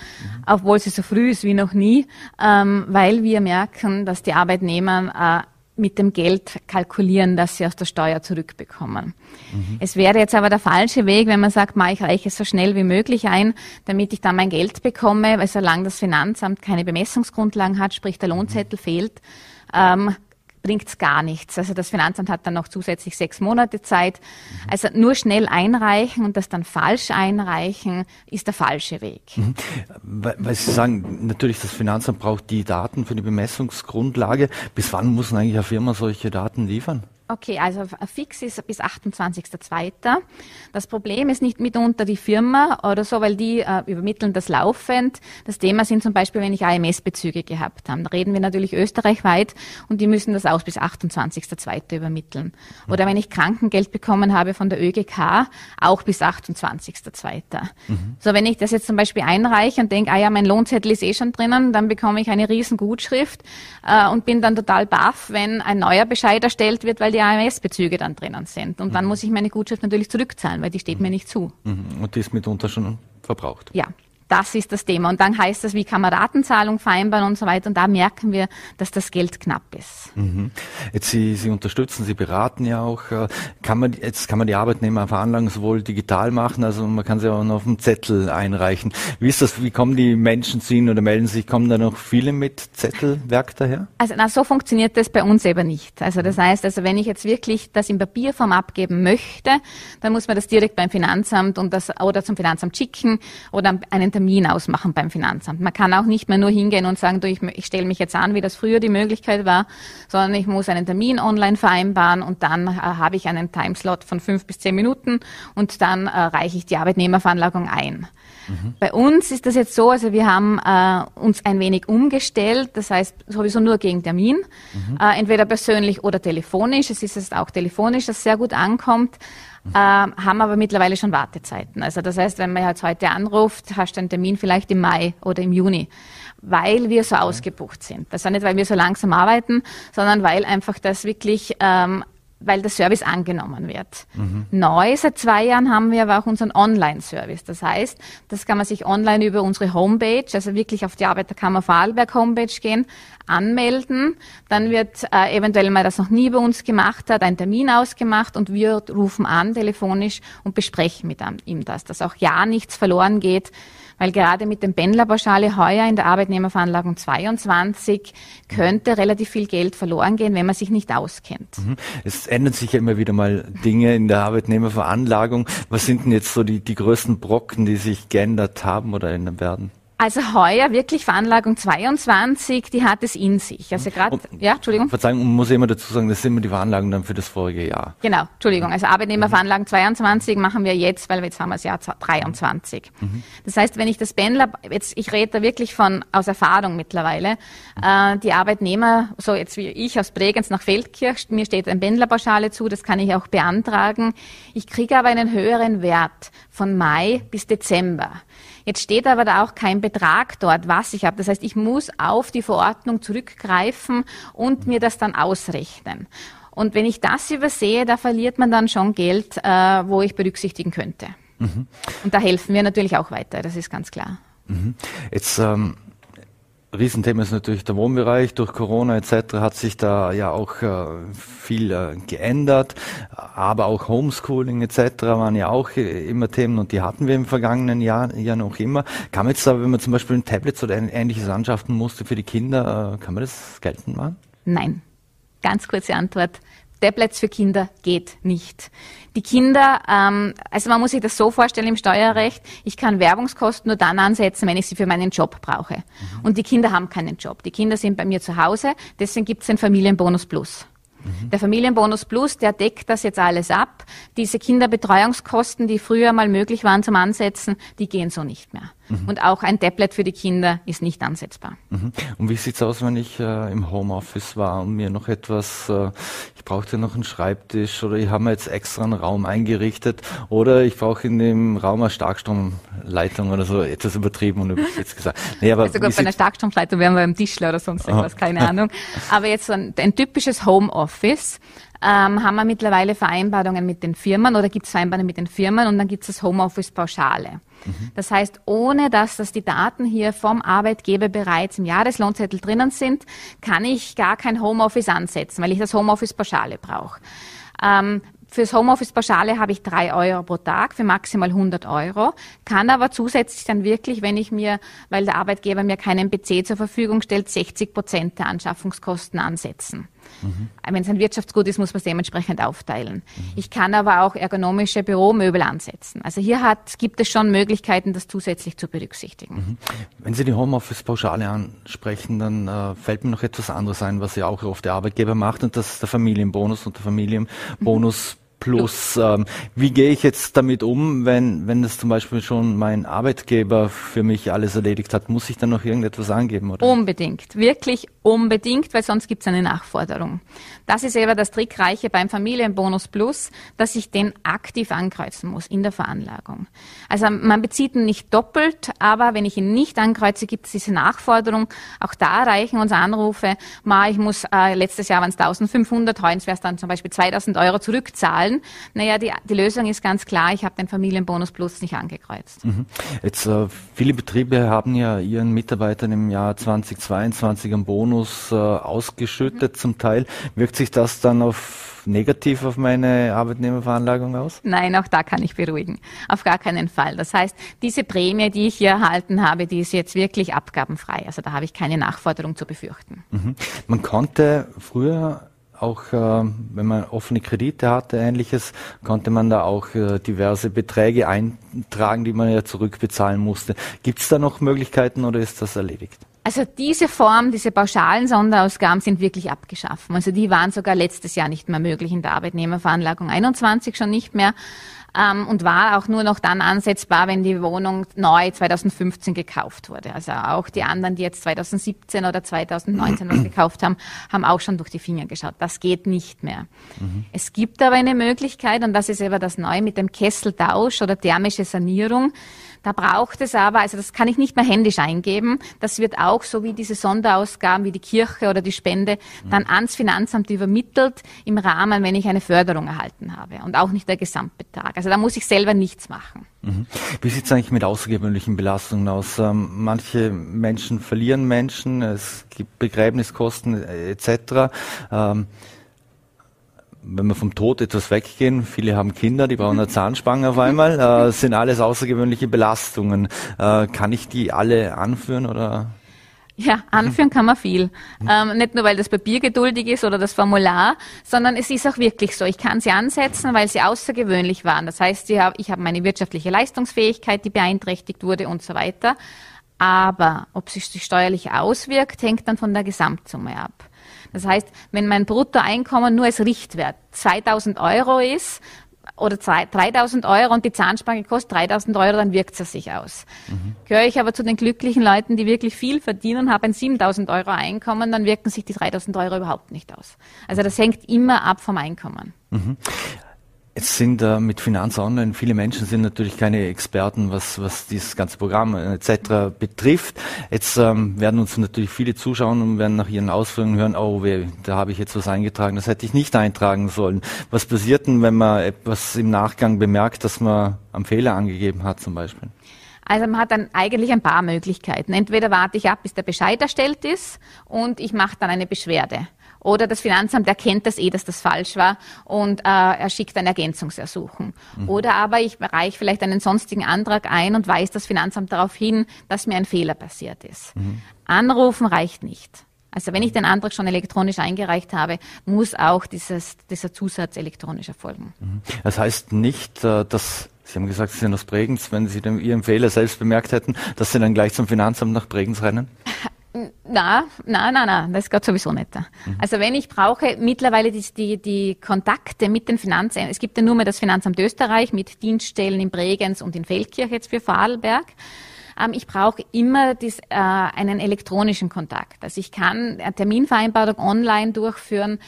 obwohl sie so früh ist wie noch nie, ähm, weil wir merken, dass die Arbeitnehmer äh, mit dem Geld kalkulieren, das sie aus der Steuer zurückbekommen. Mhm. Es wäre jetzt aber der falsche Weg, wenn man sagt, ma, ich reiche es so schnell wie möglich ein, damit ich dann mein Geld bekomme, weil solange das Finanzamt keine Bemessungsgrundlagen hat, sprich der Lohnzettel mhm. fehlt, ähm, bringt es gar nichts. Also das Finanzamt hat dann noch zusätzlich sechs Monate Zeit. Mhm. Also nur schnell einreichen und das dann falsch einreichen, ist der falsche Weg. Mhm. Weil Sie sagen, natürlich, das Finanzamt braucht die Daten für die Bemessungsgrundlage. Bis wann muss eigentlich eine Firma solche Daten liefern? Okay, also fix ist bis 28.02. Das Problem ist nicht mitunter die Firma oder so, weil die äh, übermitteln das laufend. Das Thema sind zum Beispiel, wenn ich AMS-Bezüge gehabt habe. Da reden wir natürlich österreichweit und die müssen das auch bis 28.02. übermitteln. Oder wenn ich Krankengeld bekommen habe von der ÖGK, auch bis 28.02. Mhm. So, wenn ich das jetzt zum Beispiel einreiche und denke, ah ja, mein Lohnzettel ist eh schon drinnen, dann bekomme ich eine riesen Gutschrift äh, und bin dann total baff, wenn ein neuer Bescheid erstellt wird, weil die die AMS-Bezüge dann drinnen sind. Und mhm. dann muss ich meine Gutschrift natürlich zurückzahlen, weil die steht mhm. mir nicht zu. Mhm. Und die ist mitunter schon verbraucht. Ja. Das ist das Thema. Und dann heißt das, wie kann man Ratenzahlung vereinbaren und so weiter. Und da merken wir, dass das Geld knapp ist. Mhm. Jetzt Sie, Sie unterstützen, Sie beraten ja auch. Äh, kann man, jetzt kann man die Arbeitnehmerveranlagung sowohl digital machen, also man kann sie auch noch auf dem Zettel einreichen. Wie ist das, wie kommen die Menschen zu Ihnen oder melden sich, kommen da noch viele mit Zettelwerk daher? Also na, so funktioniert das bei uns eben nicht. Also das heißt, also wenn ich jetzt wirklich das in Papierform abgeben möchte, dann muss man das direkt beim Finanzamt und das, oder zum Finanzamt schicken oder einen Termin ausmachen beim Finanzamt. Man kann auch nicht mehr nur hingehen und sagen, du, ich, ich stelle mich jetzt an, wie das früher die Möglichkeit war, sondern ich muss einen Termin online vereinbaren und dann äh, habe ich einen Timeslot von fünf bis zehn Minuten und dann äh, reiche ich die Arbeitnehmerveranlagung ein. Mhm. Bei uns ist das jetzt so, also wir haben äh, uns ein wenig umgestellt, das heißt sowieso nur gegen Termin, mhm. äh, entweder persönlich oder telefonisch. Es ist jetzt auch telefonisch, das sehr gut ankommt. Mhm. Haben aber mittlerweile schon Wartezeiten. Also das heißt, wenn man jetzt heute anruft, hast du einen Termin vielleicht im Mai oder im Juni, weil wir so okay. ausgebucht sind. Das ist nicht, weil wir so langsam arbeiten, sondern weil einfach das wirklich ähm, weil der Service angenommen wird. Mhm. Neu seit zwei Jahren haben wir aber auch unseren Online-Service. Das heißt, das kann man sich online über unsere Homepage, also wirklich auf die Arbeiterkammer Vorarlberg Homepage gehen, anmelden. Dann wird äh, eventuell, man das noch nie bei uns gemacht hat, ein Termin ausgemacht und wir rufen an telefonisch und besprechen mit ihm das, dass auch ja nichts verloren geht weil gerade mit dem Pendlerpauschale heuer in der Arbeitnehmerveranlagung 22 könnte relativ viel Geld verloren gehen, wenn man sich nicht auskennt. Mhm. Es ändern sich ja immer wieder mal Dinge in der Arbeitnehmerveranlagung. Was sind denn jetzt so die, die größten Brocken, die sich geändert haben oder ändern werden? Also heuer wirklich Veranlagung 22, die hat es in sich. Also gerade, ja, Entschuldigung. Verzeihung, muss ich immer dazu sagen, das sind immer die Veranlagungen dann für das vorige Jahr. Genau, Entschuldigung. Also Arbeitnehmerveranlagung 22 machen wir jetzt, weil wir jetzt haben wir das Jahr 23. Mhm. Das heißt, wenn ich das Pendler, jetzt, ich rede da wirklich von, aus Erfahrung mittlerweile, äh, die Arbeitnehmer, so jetzt wie ich aus Bregenz nach Feldkirch, mir steht ein Pendlerpauschale zu, das kann ich auch beantragen. Ich kriege aber einen höheren Wert von Mai bis Dezember. Jetzt steht aber da auch kein Betrag dort, was ich habe. Das heißt, ich muss auf die Verordnung zurückgreifen und mir das dann ausrechnen. Und wenn ich das übersehe, da verliert man dann schon Geld, äh, wo ich berücksichtigen könnte. Mhm. Und da helfen wir natürlich auch weiter, das ist ganz klar. Mhm. Jetzt ähm, Riesenthema ist natürlich der Wohnbereich. Durch Corona etc. hat sich da ja auch äh, viel äh, geändert, aber auch Homeschooling etc. waren ja auch äh, immer Themen und die hatten wir im vergangenen Jahr ja noch immer. Kann man jetzt aber, wenn man zum Beispiel ein Tablet oder ähnliches anschaffen musste für die Kinder, kann man das geltend machen? Nein. Ganz kurze Antwort. Tablets für Kinder geht nicht. Die Kinder, ähm, also man muss sich das so vorstellen im Steuerrecht, ich kann Werbungskosten nur dann ansetzen, wenn ich sie für meinen Job brauche. Mhm. Und die Kinder haben keinen Job. Die Kinder sind bei mir zu Hause, deswegen gibt es den Familienbonus Plus. Der Familienbonus Plus, der deckt das jetzt alles ab. Diese Kinderbetreuungskosten, die früher mal möglich waren zum Ansetzen, die gehen so nicht mehr. Mhm. Und auch ein Tablet für die Kinder ist nicht ansetzbar. Mhm. Und wie sieht's aus, wenn ich äh, im Homeoffice war und mir noch etwas, äh, ich brauchte noch einen Schreibtisch oder ich habe mir jetzt extra einen Raum eingerichtet oder ich brauche in dem Raum eine Starkstromleitung oder so, etwas übertrieben und jetzt gesagt. Nee, aber also gut, bei einer Starkstromleitung wären wir beim Tischler oder sonst irgendwas, keine Ahnung. Aber jetzt ein, ein typisches Homeoffice, ähm, haben wir mittlerweile Vereinbarungen mit den Firmen oder gibt es Vereinbarungen mit den Firmen und dann gibt es das Homeoffice-Pauschale. Mhm. Das heißt, ohne dass, dass die Daten hier vom Arbeitgeber bereits im Jahreslohnzettel drinnen sind, kann ich gar kein Homeoffice ansetzen, weil ich das Homeoffice-Pauschale brauche. Ähm, Fürs Homeoffice-Pauschale habe ich drei Euro pro Tag für maximal 100 Euro, kann aber zusätzlich dann wirklich, wenn ich mir, weil der Arbeitgeber mir keinen PC zur Verfügung stellt, 60 Prozent der Anschaffungskosten ansetzen. Mhm. Wenn es ein Wirtschaftsgut ist, muss man es dementsprechend aufteilen. Mhm. Ich kann aber auch ergonomische Büromöbel ansetzen. Also hier hat, gibt es schon Möglichkeiten, das zusätzlich zu berücksichtigen. Mhm. Wenn Sie die Homeoffice-Pauschale ansprechen, dann äh, fällt mir noch etwas anderes ein, was ja auch oft der Arbeitgeber macht, und das ist der Familienbonus und der Familienbonus Plus, ähm, wie gehe ich jetzt damit um, wenn, wenn das zum Beispiel schon mein Arbeitgeber für mich alles erledigt hat? Muss ich dann noch irgendetwas angeben? Oder? Unbedingt, wirklich unbedingt, weil sonst gibt es eine Nachforderung. Das ist eben das Trickreiche beim Familienbonus Plus, dass ich den aktiv ankreuzen muss in der Veranlagung. Also man bezieht ihn nicht doppelt, aber wenn ich ihn nicht ankreuze, gibt es diese Nachforderung. Auch da reichen uns Anrufe, ma, ich muss, äh, letztes Jahr waren es 1500, heute wäre es dann zum Beispiel 2000 Euro zurückzahlen zahlen? Naja, die, die Lösung ist ganz klar, ich habe den Familienbonus Plus nicht angekreuzt. Mhm. Jetzt äh, viele Betriebe haben ja ihren Mitarbeitern im Jahr 2022 einen Bonus äh, ausgeschüttet mhm. zum Teil. Wirkt sich das dann auf negativ auf meine Arbeitnehmerveranlagung aus? Nein, auch da kann ich beruhigen. Auf gar keinen Fall. Das heißt, diese Prämie, die ich hier erhalten habe, die ist jetzt wirklich abgabenfrei. Also da habe ich keine Nachforderung zu befürchten. Mhm. Man konnte früher auch äh, wenn man offene Kredite hatte, ähnliches, konnte man da auch äh, diverse Beträge eintragen, die man ja zurückbezahlen musste. Gibt es da noch Möglichkeiten oder ist das erledigt? Also diese Form, diese pauschalen Sonderausgaben sind wirklich abgeschaffen. Also die waren sogar letztes Jahr nicht mehr möglich in der Arbeitnehmerveranlagung 21 schon nicht mehr ähm, und war auch nur noch dann ansetzbar, wenn die Wohnung neu 2015 gekauft wurde. Also auch die anderen, die jetzt 2017 oder 2019 was gekauft haben, haben auch schon durch die Finger geschaut. Das geht nicht mehr. Mhm. Es gibt aber eine Möglichkeit und das ist eben das Neue mit dem Kesseltausch oder thermische Sanierung. Da braucht es aber, also das kann ich nicht mehr händisch eingeben. Das wird auch so wie diese Sonderausgaben wie die Kirche oder die Spende dann ans Finanzamt übermittelt im Rahmen, wenn ich eine Förderung erhalten habe und auch nicht der Gesamtbetrag. Also da muss ich selber nichts machen. Mhm. Wie sieht es eigentlich mit außergewöhnlichen Belastungen aus? Ähm, manche Menschen verlieren Menschen, es gibt Begräbniskosten etc. Ähm, wenn wir vom Tod etwas weggehen, viele haben Kinder, die brauchen eine Zahnspange auf einmal, äh, sind alles außergewöhnliche Belastungen. Äh, kann ich die alle anführen oder? Ja, anführen kann man viel. Ähm, nicht nur, weil das Papier geduldig ist oder das Formular, sondern es ist auch wirklich so. Ich kann sie ansetzen, weil sie außergewöhnlich waren. Das heißt, ich habe meine wirtschaftliche Leistungsfähigkeit, die beeinträchtigt wurde und so weiter. Aber ob sich steuerlich auswirkt, hängt dann von der Gesamtsumme ab. Das heißt, wenn mein Bruttoeinkommen nur als Richtwert 2000 Euro ist, oder 3000 Euro und die Zahnspange kostet 3000 Euro, dann wirkt es sich aus. Mhm. Gehöre ich aber zu den glücklichen Leuten, die wirklich viel verdienen, habe ein 7000 Euro Einkommen, dann wirken sich die 3000 Euro überhaupt nicht aus. Also das hängt immer ab vom Einkommen. Mhm. Jetzt sind äh, mit Finanz Online viele Menschen sind natürlich keine Experten, was, was dieses ganze Programm äh, etc. betrifft. Jetzt ähm, werden uns natürlich viele zuschauen und werden nach ihren Ausführungen hören, oh, weh, da habe ich jetzt was eingetragen, das hätte ich nicht eintragen sollen. Was passiert denn, wenn man etwas im Nachgang bemerkt, dass man am Fehler angegeben hat zum Beispiel? Also man hat dann eigentlich ein paar Möglichkeiten. Entweder warte ich ab, bis der Bescheid erstellt ist und ich mache dann eine Beschwerde. Oder das Finanzamt erkennt das eh, dass das falsch war und äh, er schickt ein Ergänzungsersuchen. Mhm. Oder aber ich reiche vielleicht einen sonstigen Antrag ein und weise das Finanzamt darauf hin, dass mir ein Fehler passiert ist. Mhm. Anrufen reicht nicht. Also wenn ich den Antrag schon elektronisch eingereicht habe, muss auch dieses, dieser Zusatz elektronisch erfolgen. Mhm. Das heißt nicht, äh, dass Sie haben gesagt, Sie sind aus Bregenz. Wenn Sie den, Ihren Fehler selbst bemerkt hätten, dass Sie dann gleich zum Finanzamt nach Bregenz rennen? Na, na, na, na, das geht sowieso nicht. Mhm. Also wenn ich brauche mittlerweile die, die, die Kontakte mit den Finanzämtern, es gibt ja nur mehr das Finanzamt Österreich mit Dienststellen in Bregenz und in Feldkirch jetzt für Vorarlberg. Ähm, ich brauche immer dies, äh, einen elektronischen Kontakt. Also ich kann eine Terminvereinbarung online durchführen,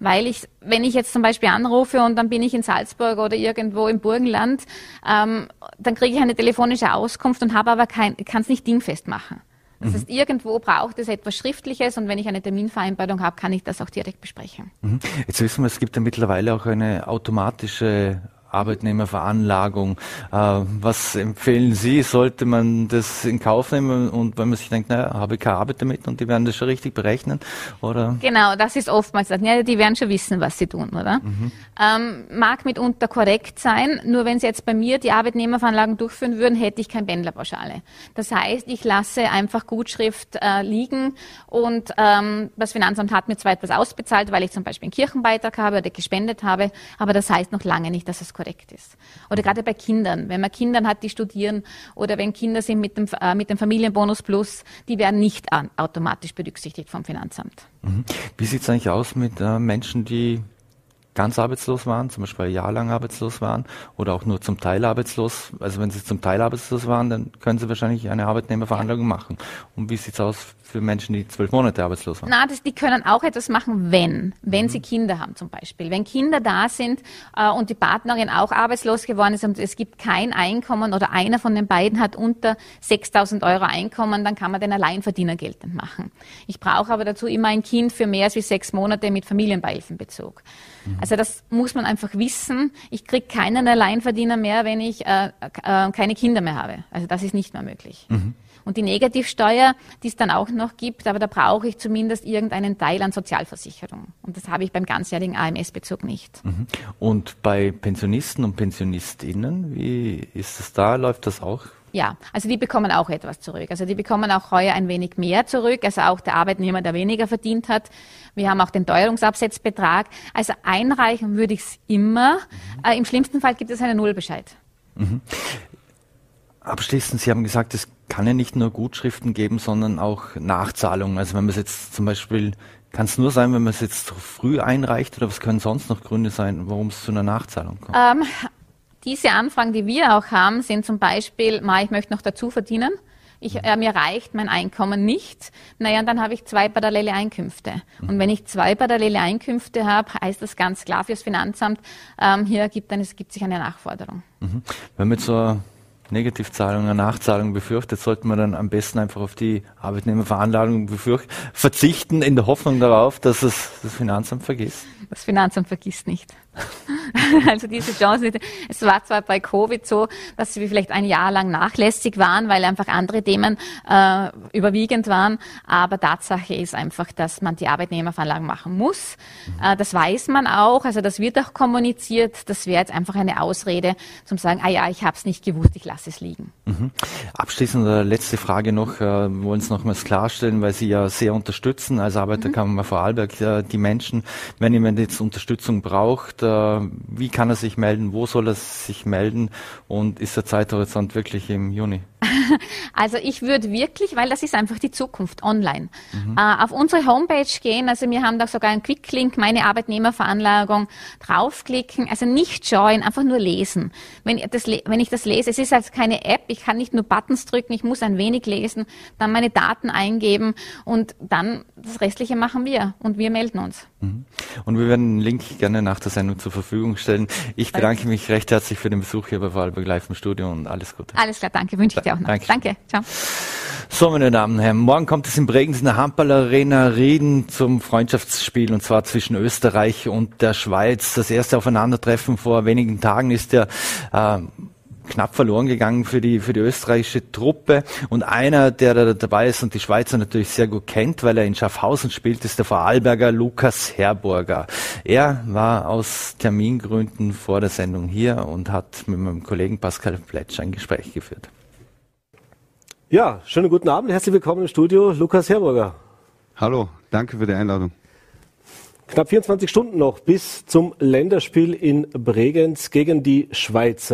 weil ich, wenn ich jetzt zum Beispiel anrufe und dann bin ich in Salzburg oder irgendwo im Burgenland, ähm, dann kriege ich eine telefonische Auskunft und habe aber kein, kann es nicht dingfest machen. Das mhm. heißt, irgendwo braucht es etwas Schriftliches und wenn ich eine Terminvereinbarung habe, kann ich das auch direkt besprechen. Mhm. Jetzt wissen wir, es gibt ja mittlerweile auch eine automatische Arbeitnehmerveranlagung. Äh, was empfehlen Sie? Sollte man das in Kauf nehmen und wenn man sich denkt, naja, habe ich keine Arbeit damit und die werden das schon richtig berechnen? Oder? Genau, das ist oftmals das. Ja, die werden schon wissen, was sie tun, oder? Mhm. Ähm, mag mitunter korrekt sein, nur wenn Sie jetzt bei mir die Arbeitnehmerveranlagung durchführen würden, hätte ich kein Bändlerpauschale. Das heißt, ich lasse einfach Gutschrift äh, liegen und ähm, das Finanzamt hat mir zwar etwas ausbezahlt, weil ich zum Beispiel einen Kirchenbeitrag habe oder gespendet habe, aber das heißt noch lange nicht, dass es korrekt korrekt ist. Oder gerade bei Kindern, wenn man Kindern hat, die studieren oder wenn Kinder sind mit dem, äh, mit dem Familienbonus Plus, die werden nicht an, automatisch berücksichtigt vom Finanzamt. Mhm. Wie sieht es eigentlich aus mit äh, Menschen, die ganz arbeitslos waren, zum Beispiel ein Jahr lang arbeitslos waren oder auch nur zum Teil arbeitslos. Also wenn sie zum Teil arbeitslos waren, dann können sie wahrscheinlich eine Arbeitnehmerverhandlung machen. Und wie sieht es aus für Menschen, die zwölf Monate arbeitslos waren? Na, das, die können auch etwas machen, wenn, wenn mhm. sie Kinder haben zum Beispiel. Wenn Kinder da sind äh, und die Partnerin auch arbeitslos geworden ist und es gibt kein Einkommen oder einer von den beiden hat unter 6.000 Euro Einkommen, dann kann man den Alleinverdiener geltend machen. Ich brauche aber dazu immer ein Kind für mehr als wie sechs Monate mit Familienbeihilfenbezug. Mhm. Also das muss man einfach wissen. Ich kriege keinen Alleinverdiener mehr, wenn ich äh, äh, keine Kinder mehr habe. Also das ist nicht mehr möglich. Mhm. Und die Negativsteuer, die es dann auch noch gibt, aber da brauche ich zumindest irgendeinen Teil an Sozialversicherung. Und das habe ich beim ganzjährigen AMS-Bezug nicht. Mhm. Und bei Pensionisten und Pensionistinnen, wie ist es da? Läuft das auch? Ja, also die bekommen auch etwas zurück. Also die bekommen auch heuer ein wenig mehr zurück, also auch der Arbeitnehmer, der weniger verdient hat. Wir haben auch den Teuerungsabsetzbetrag. Also einreichen würde ich es immer. Mhm. Äh, Im schlimmsten Fall gibt es einen Nullbescheid. Mhm. Abschließend, Sie haben gesagt, es kann ja nicht nur Gutschriften geben, sondern auch Nachzahlungen. Also wenn man es jetzt zum Beispiel, kann es nur sein, wenn man es jetzt früh einreicht oder was können sonst noch Gründe sein, warum es zu einer Nachzahlung kommt? Ähm, diese Anfragen, die wir auch haben, sind zum Beispiel, ma, ich möchte noch dazu verdienen. Ich, äh, mir reicht mein Einkommen nicht. Naja, dann habe ich zwei parallele Einkünfte. Und wenn ich zwei parallele Einkünfte habe, heißt das ganz klar fürs Finanzamt, ähm, hier gibt, dann, es gibt sich eine Nachforderung. Mhm. Wenn wir zur Negativzahlungen, eine Nachzahlung befürchtet, sollte man dann am besten einfach auf die Arbeitnehmerveranlagung verzichten, in der Hoffnung darauf, dass es das Finanzamt vergisst. Das Finanzamt vergisst nicht. also diese Chance, es war zwar bei Covid so, dass wir vielleicht ein Jahr lang nachlässig waren, weil einfach andere Themen äh, überwiegend waren, aber Tatsache ist einfach, dass man die Arbeitnehmerveranlagung machen muss. Mhm. Äh, das weiß man auch, also das wird auch kommuniziert. Das wäre jetzt einfach eine Ausrede zum sagen, ah ja, ich habe es nicht gewusst, ich lasse es liegen. Mhm. Abschließend äh, letzte Frage noch, äh, wir wollen es nochmals klarstellen, weil Sie ja sehr unterstützen als Arbeiterkammer mhm. Vorarlberg äh, die Menschen, wenn jemand jetzt Unterstützung braucht, wie kann er sich melden? Wo soll er sich melden? Und ist der Zeithorizont wirklich im Juni? Also ich würde wirklich, weil das ist einfach die Zukunft online, mhm. äh, auf unsere Homepage gehen. Also wir haben da sogar einen Quick-Link, meine Arbeitnehmerveranlagung, draufklicken. Also nicht join, einfach nur lesen. Wenn, das, wenn ich das lese, es ist also keine App, ich kann nicht nur Buttons drücken, ich muss ein wenig lesen, dann meine Daten eingeben und dann das Restliche machen wir und wir melden uns. Mhm. Und wir werden den Link gerne nach der Sendung zur Verfügung stellen. Ich bedanke mich recht herzlich für den Besuch hier bei Vorarlberg Live im Studio und alles Gute. Alles klar, danke, wünsche ich dir auch noch. Danke. danke, ciao. So, meine Damen und Herren, morgen kommt es in Bregenz in der Handball Arena Rieden zum Freundschaftsspiel und zwar zwischen Österreich und der Schweiz. Das erste Aufeinandertreffen vor wenigen Tagen ist ja äh, knapp verloren gegangen für die, für die österreichische Truppe. Und einer, der da dabei ist und die Schweizer natürlich sehr gut kennt, weil er in Schaffhausen spielt, ist der Vorarlberger Lukas Herburger. Er war aus Termingründen vor der Sendung hier und hat mit meinem Kollegen Pascal Pletsch ein Gespräch geführt. Ja, schönen guten Abend, herzlich willkommen im Studio, Lukas Herburger. Hallo, danke für die Einladung. Knapp 24 Stunden noch bis zum Länderspiel in Bregenz gegen die Schweiz.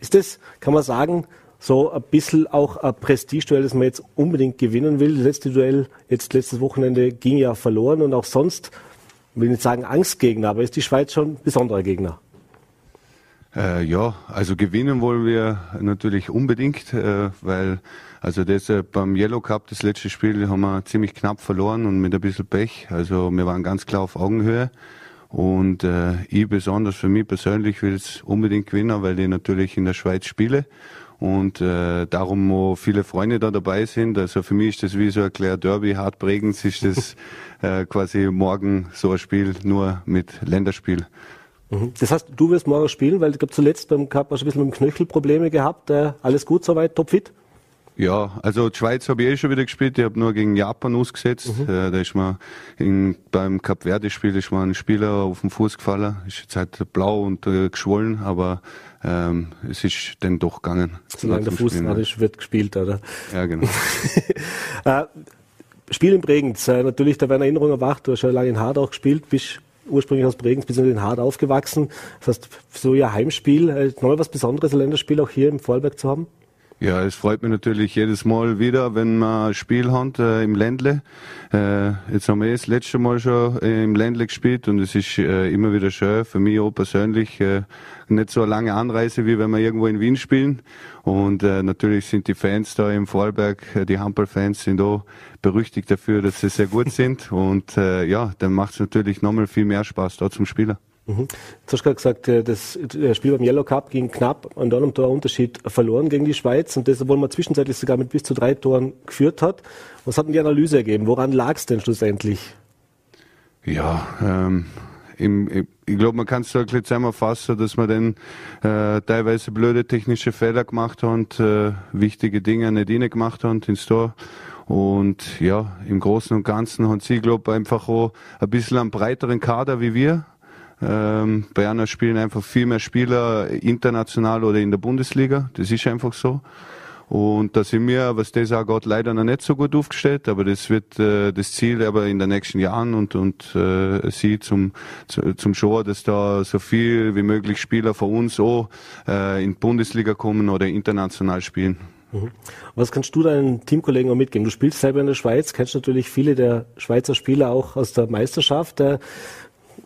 Ist das, kann man sagen, so ein bisschen auch ein Prestigeduell, das man jetzt unbedingt gewinnen will? Das letzte Duell, jetzt letztes Wochenende, ging ja verloren und auch sonst, ich will nicht sagen Angstgegner, aber ist die Schweiz schon ein besonderer Gegner? Äh, ja, also gewinnen wollen wir natürlich unbedingt, äh, weil also deshalb beim Yellow Cup, das letzte Spiel, haben wir ziemlich knapp verloren und mit ein bisschen Pech. Also wir waren ganz klar auf Augenhöhe. Und äh, ich besonders für mich persönlich will es unbedingt gewinnen, weil ich natürlich in der Schweiz spiele und äh, darum wo viele Freunde da dabei sind. Also für mich ist das wie so ein Claire Derby, hart prägend ist das äh, quasi morgen so ein Spiel nur mit Länderspiel. Mhm. Das heißt, du wirst morgen spielen, weil ich glaube zuletzt beim Cup hast du ein bisschen mit dem Knöchel Probleme gehabt. Äh, alles gut soweit, topfit? Ja, also die Schweiz habe ich eh schon wieder gespielt. Ich habe nur gegen Japan ausgesetzt. Mhm. Äh, da ist mir in, beim Cap Verde-Spiel ist mir ein Spieler auf den Fuß gefallen. Ist jetzt halt blau und äh, geschwollen, aber ähm, es ist dann doch gegangen. Solange der Fuß dran ist, wird gespielt, oder? Ja, genau. äh, Spiel in Bregenz, äh, natürlich, da werden Erinnerungen erwacht. Du hast schon lange in Hard auch gespielt, bist ursprünglich aus Bregenz, bist in Hard aufgewachsen. Das heißt, so ihr Heimspiel, äh, neu was Besonderes, ein Länderspiel auch hier im Vorarlberg zu haben? Ja, es freut mich natürlich jedes Mal wieder, wenn wir ein Spiel haben äh, im Ländle. Äh, jetzt haben wir das letzte Mal schon äh, im Ländle gespielt und es ist äh, immer wieder schön, für mich auch persönlich, äh, nicht so eine lange Anreise, wie wenn wir irgendwo in Wien spielen. Und äh, natürlich sind die Fans da im Vorarlberg, die Hampel-Fans sind auch berüchtigt dafür, dass sie sehr gut sind. Und ja, dann macht es natürlich nochmal viel mehr Spaß da zum Spieler. Mhm. Du hast gerade gesagt, äh, das Spiel beim Yellow Cup ging knapp an einem Torunterschied verloren gegen die Schweiz und das, obwohl man zwischenzeitlich sogar mit bis zu drei Toren geführt hat. Was hat denn die Analyse ergeben? Woran lag es denn schlussendlich? Ja, ähm, im, ich glaube, man kann es so ein bisschen zusammenfassen, dass wir dann äh, teilweise blöde technische Fehler gemacht haben, äh, wichtige Dinge nicht rein gemacht haben ins Tor. Und ja, im Großen und Ganzen haben sie, glaube ich, einfach auch ein bisschen einen breiteren Kader wie wir. Ähm, Berner spielen einfach viel mehr Spieler international oder in der Bundesliga. Das ist einfach so. Und da sind wir, was das auch Gott leider noch nicht so gut aufgestellt, aber das wird äh, das Ziel aber in den nächsten Jahren und, und äh, sie zum, zu, zum Show, dass da so viel wie möglich Spieler von uns auch äh, in die Bundesliga kommen oder international spielen. Mhm. Was kannst du deinen Teamkollegen auch mitgeben? Du spielst selber in der Schweiz, kennst natürlich viele der Schweizer Spieler auch aus der Meisterschaft.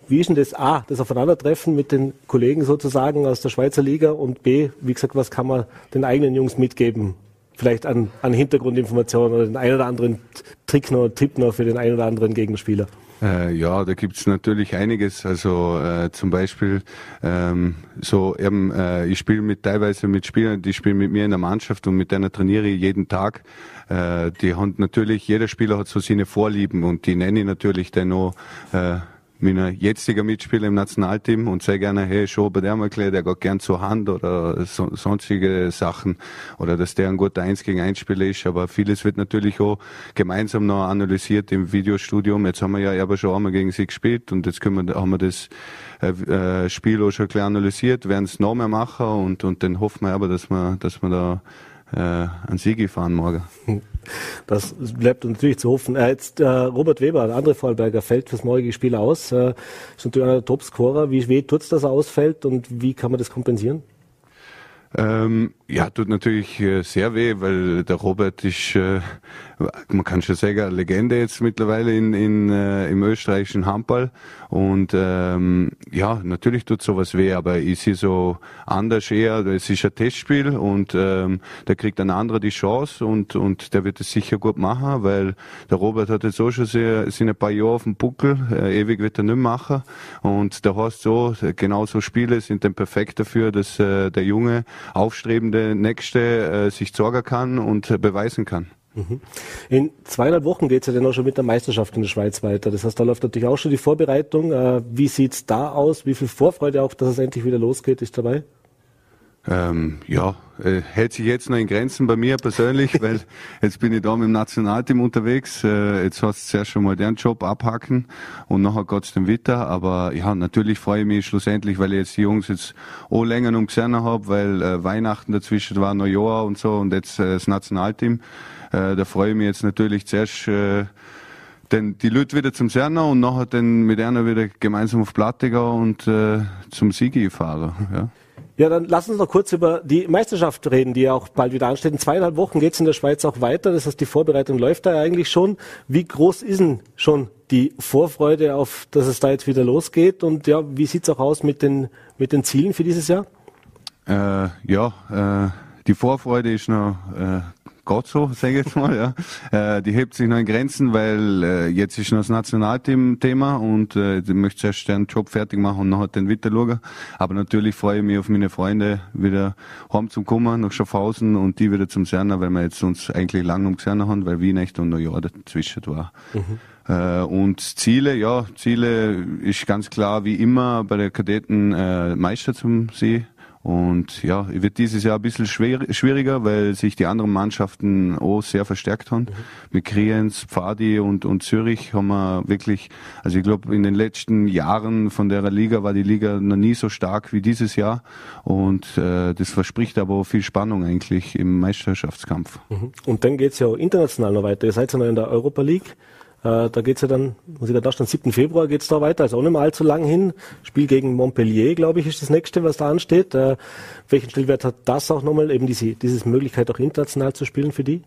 Wie ist denn das A, das Aufeinandertreffen mit den Kollegen sozusagen aus der Schweizer Liga und B, wie gesagt, was kann man den eigenen Jungs mitgeben? Vielleicht an, an Hintergrundinformationen oder den einen oder anderen Trick noch, Tipp noch für den einen oder anderen Gegenspieler. Äh, ja, da gibt's natürlich einiges. Also äh, zum Beispiel ähm, so eben, äh, ich spiele mit teilweise mit Spielern, die spielen mit mir in der Mannschaft und mit denen trainiere ich jeden Tag. Äh, die haben natürlich, jeder Spieler hat so seine Vorlieben und die nenne ich natürlich dann auch äh, mein jetziger Mitspieler im Nationalteam und sehr gerne, hey, schon bei der geht gern zur Hand oder so, sonstige Sachen oder dass der ein guter Eins gegen Eins Spieler ist, aber vieles wird natürlich auch gemeinsam noch analysiert im Videostudium. Jetzt haben wir ja aber schon einmal gegen sie gespielt und jetzt können wir, haben wir das äh, äh Spiel auch schon klar analysiert, werden es noch mehr machen und, und dann hoffen wir aber, dass wir, dass wir da äh, an Siege fahren morgen. Das bleibt natürlich zu hoffen. Äh, jetzt äh, Robert Weber, der andere Vorarlberger, fällt fürs morgige Spiel aus. Äh, ist natürlich einer der Topscorer. Wie weh tut's, dass er ausfällt und wie kann man das kompensieren? Ähm, ja, tut natürlich äh, sehr weh, weil der Robert ist, äh, man kann schon sagen, eine Legende jetzt mittlerweile in, in, äh, im österreichischen Handball. Und ähm, ja, natürlich tut sowas weh, aber ich sehe so anders eher, es ist ein Testspiel und ähm, da kriegt ein anderer die Chance und, und der wird es sicher gut machen, weil der Robert hat jetzt auch schon sehr, sind ein paar Jahre auf dem Buckel, äh, ewig wird er nicht machen. Und der heißt so, genau so Spiele sind dann perfekt dafür, dass äh, der Junge aufstrebende Nächste äh, sich sorgen kann und äh, beweisen kann. Mhm. In zweieinhalb Wochen geht es ja dann auch schon mit der Meisterschaft in der Schweiz weiter. Das heißt, da läuft natürlich auch schon die Vorbereitung. Äh, wie sieht's da aus? Wie viel Vorfreude auch, dass es endlich wieder losgeht, ist dabei? Ähm, ja, äh, hält sich jetzt noch in Grenzen bei mir persönlich, weil jetzt bin ich da mit dem Nationalteam unterwegs. Äh, jetzt hast du zuerst schon mal den Job abhacken und nachher geht's dann weiter. Aber ja, natürlich freue ich mich schlussendlich, weil ich jetzt die Jungs jetzt auch länger noch gesehen habe, weil äh, Weihnachten dazwischen war, Neujahr und so und jetzt äh, das Nationalteam. Äh, da freue ich mich jetzt natürlich zuerst äh, dann die Leute wieder zum Serner und nachher dann mit einer wieder gemeinsam auf Plattiger und äh, zum fahren. Ja. Ja, dann lass uns noch kurz über die Meisterschaft reden, die ja auch bald wieder ansteht. In zweieinhalb Wochen geht's in der Schweiz auch weiter. Das heißt, die Vorbereitung läuft da ja eigentlich schon. Wie groß ist denn schon die Vorfreude auf, dass es da jetzt wieder losgeht? Und ja, wie sieht's auch aus mit den, mit den Zielen für dieses Jahr? Äh, ja, äh, die Vorfreude ist noch äh, Gott so, sage ich jetzt mal, ja. Äh, die hebt sich noch in Grenzen, weil äh, jetzt ist noch das Nationalteam Thema und äh, ich möchte zuerst den Job fertig machen und nachher den schauen. Aber natürlich freue ich mich auf meine Freunde wieder heim zum kommen, nach Schaffhausen und die wieder zum Serner, weil wir jetzt uns eigentlich lang um Serner haben, weil Wien echt und Neujahr dazwischen war. Mhm. Äh, und Ziele, ja, Ziele ist ganz klar wie immer bei der Kadetten äh, Meister zum See und ja, wird dieses Jahr ein bisschen schwer, schwieriger, weil sich die anderen Mannschaften auch sehr verstärkt haben. Mhm. Mit Kriens, Pfadi und, und Zürich haben wir wirklich, also ich glaube, in den letzten Jahren von der Liga war die Liga noch nie so stark wie dieses Jahr. Und äh, das verspricht aber auch viel Spannung eigentlich im Meisterschaftskampf. Mhm. Und dann geht's ja auch international noch weiter. Ihr seid ja noch in der Europa League. Äh, da geht's ja dann, muss ich da stehen, 7. Februar geht's da weiter, also auch nicht mehr allzu lang hin. Spiel gegen Montpellier, glaube ich, ist das nächste, was da ansteht. Äh, welchen Stellwert hat das auch nochmal, eben diese, diese Möglichkeit auch international zu spielen für die?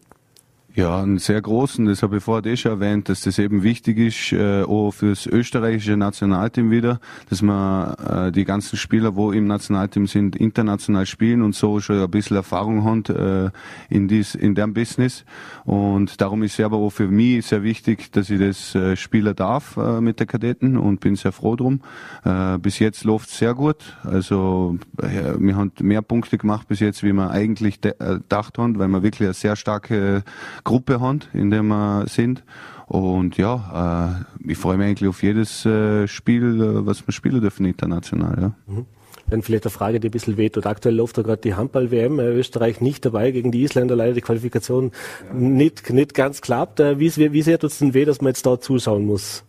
Ja, einen sehr großen, das habe ich vorher eh schon erwähnt, dass das eben wichtig ist, äh, auch fürs österreichische Nationalteam wieder, dass man äh, die ganzen Spieler, wo im Nationalteam sind, international spielen und so schon ein bisschen Erfahrung haben äh, in, dies, in dem Business. Und darum ist es aber auch für mich sehr wichtig, dass ich das äh, Spieler darf äh, mit der Kadetten und bin sehr froh drum. Äh, bis jetzt läuft sehr gut. Also äh, wir haben mehr Punkte gemacht bis jetzt, wie wir eigentlich äh, gedacht haben, weil wir wirklich eine sehr starke Gruppe haben, in der wir sind. Und ja, äh, ich freue mich eigentlich auf jedes äh, Spiel, äh, was wir spielen dürfen international. Ja. Mhm. Dann vielleicht eine Frage, die ein bisschen wehtut. Aktuell läuft da gerade die Handball-WM. Österreich nicht dabei gegen die Isländer, leider die Qualifikation ja. nicht, nicht ganz klappt. Äh, wie, wie sehr tut es denn weh, dass man jetzt da zuschauen muss?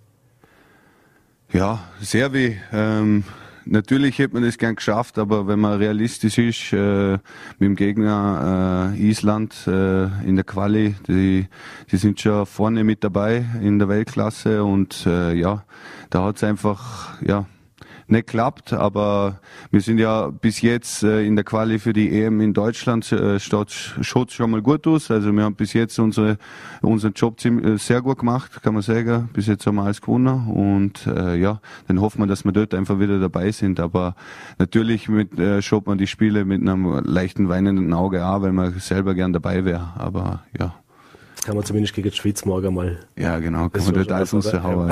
Ja, sehr weh. Ähm, natürlich hätte man das gern geschafft, aber wenn man realistisch ist, äh, mit dem Gegner äh, Island äh, in der Quali, die, die sind schon vorne mit dabei in der Weltklasse und äh, ja, da hat es einfach, ja, nicht klappt, aber wir sind ja bis jetzt äh, in der Quali für die EM in Deutschland äh, schaut schon mal gut aus. Also wir haben bis jetzt unsere, unseren Job äh, sehr gut gemacht, kann man sagen. Bis jetzt haben wir alles gewonnen und äh, ja, dann hoffen wir, dass wir dort einfach wieder dabei sind. Aber natürlich mit, äh, schaut man die Spiele mit einem leichten weinenden Auge an, weil man selber gern dabei wäre. Aber ja kann man zumindest gegen die Schweiz morgen mal. Ja, genau, kann man dort alles raushauen.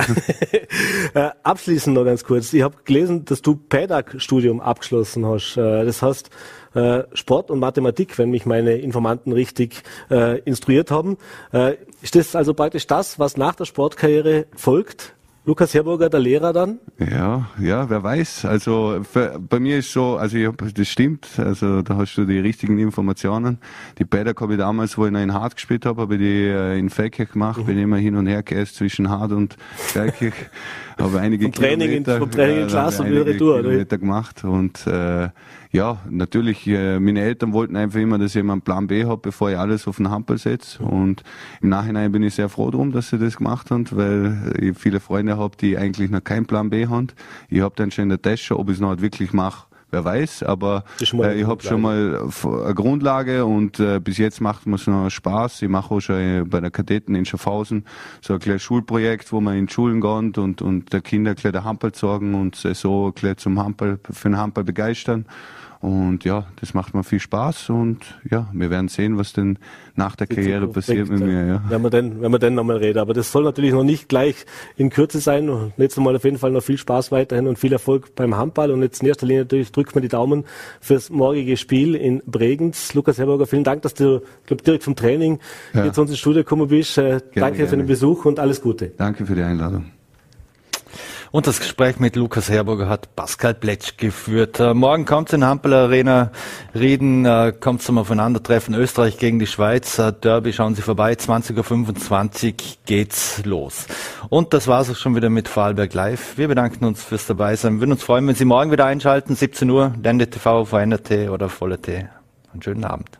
äh, abschließend noch ganz kurz. Ich habe gelesen, dass du PEDAG-Studium abgeschlossen hast. Äh, das heißt, äh, Sport und Mathematik, wenn mich meine Informanten richtig äh, instruiert haben. Äh, ist das also praktisch das, was nach der Sportkarriere folgt? Lukas Herburger, der Lehrer dann? Ja, ja, wer weiß. Also für, bei mir ist so, also ich, das stimmt, also da hast du die richtigen Informationen. Die Bäder habe ich damals, wo ich noch in Hart gespielt habe, habe ich die äh, in Feldkirch gemacht, mhm. bin immer hin und her gereist zwischen Hart und Feldkirch. habe einige vom Training Kilometer, in, vom Training in Klasse und wieder Retour, Kilometer gemacht und äh, ja, natürlich, äh, meine Eltern wollten einfach immer, dass ich immer einen Plan B habe, bevor ich alles auf den Hampel setze. Und im Nachhinein bin ich sehr froh drum, dass sie das gemacht haben, weil ich viele Freunde habe, die eigentlich noch keinen Plan B haben. Ich habe dann schon in der Tasche, ob ich es noch wirklich mache, wer weiß, aber äh, ich habe schon mal eine Grundlage und äh, bis jetzt macht mir es noch Spaß. Ich mache auch schon äh, bei der Kadetten in Schaffhausen so ein kleines Schulprojekt, wo man in Schulen geht und, und der Kinder gleich der Hampel sorgen und so gleich zum Hampel, für den Hampel begeistern. Und ja, das macht mir viel Spaß und ja, wir werden sehen, was denn nach der Karriere passiert mit mir. Ja. Wenn wir denn, wenn wir denn nochmal reden. Aber das soll natürlich noch nicht gleich in Kürze sein. Und jetzt nochmal auf jeden Fall noch viel Spaß weiterhin und viel Erfolg beim Handball. Und jetzt in erster Linie natürlich drückt man die Daumen fürs morgige Spiel in Bregenz. Lukas Herberger, vielen Dank, dass du, glaub, direkt vom Training ja. hier zu uns ins Studio gekommen bist. Äh, gerne, danke gerne. für den Besuch und alles Gute. Danke für die Einladung. Und das Gespräch mit Lukas Herburger hat Pascal Pletsch geführt. Äh, morgen kommt es in Hampel Arena Rieden, äh, kommt zum Aufeinandertreffen Österreich gegen die Schweiz. Äh, Derby, schauen Sie vorbei, 20.25 Uhr geht's los. Und das war's auch schon wieder mit Vorarlberg Live. Wir bedanken uns fürs Dabeisein. Wir würden uns freuen, wenn Sie morgen wieder einschalten, 17 Uhr, Lende TV, VNRT oder Volle T. Einen schönen Abend.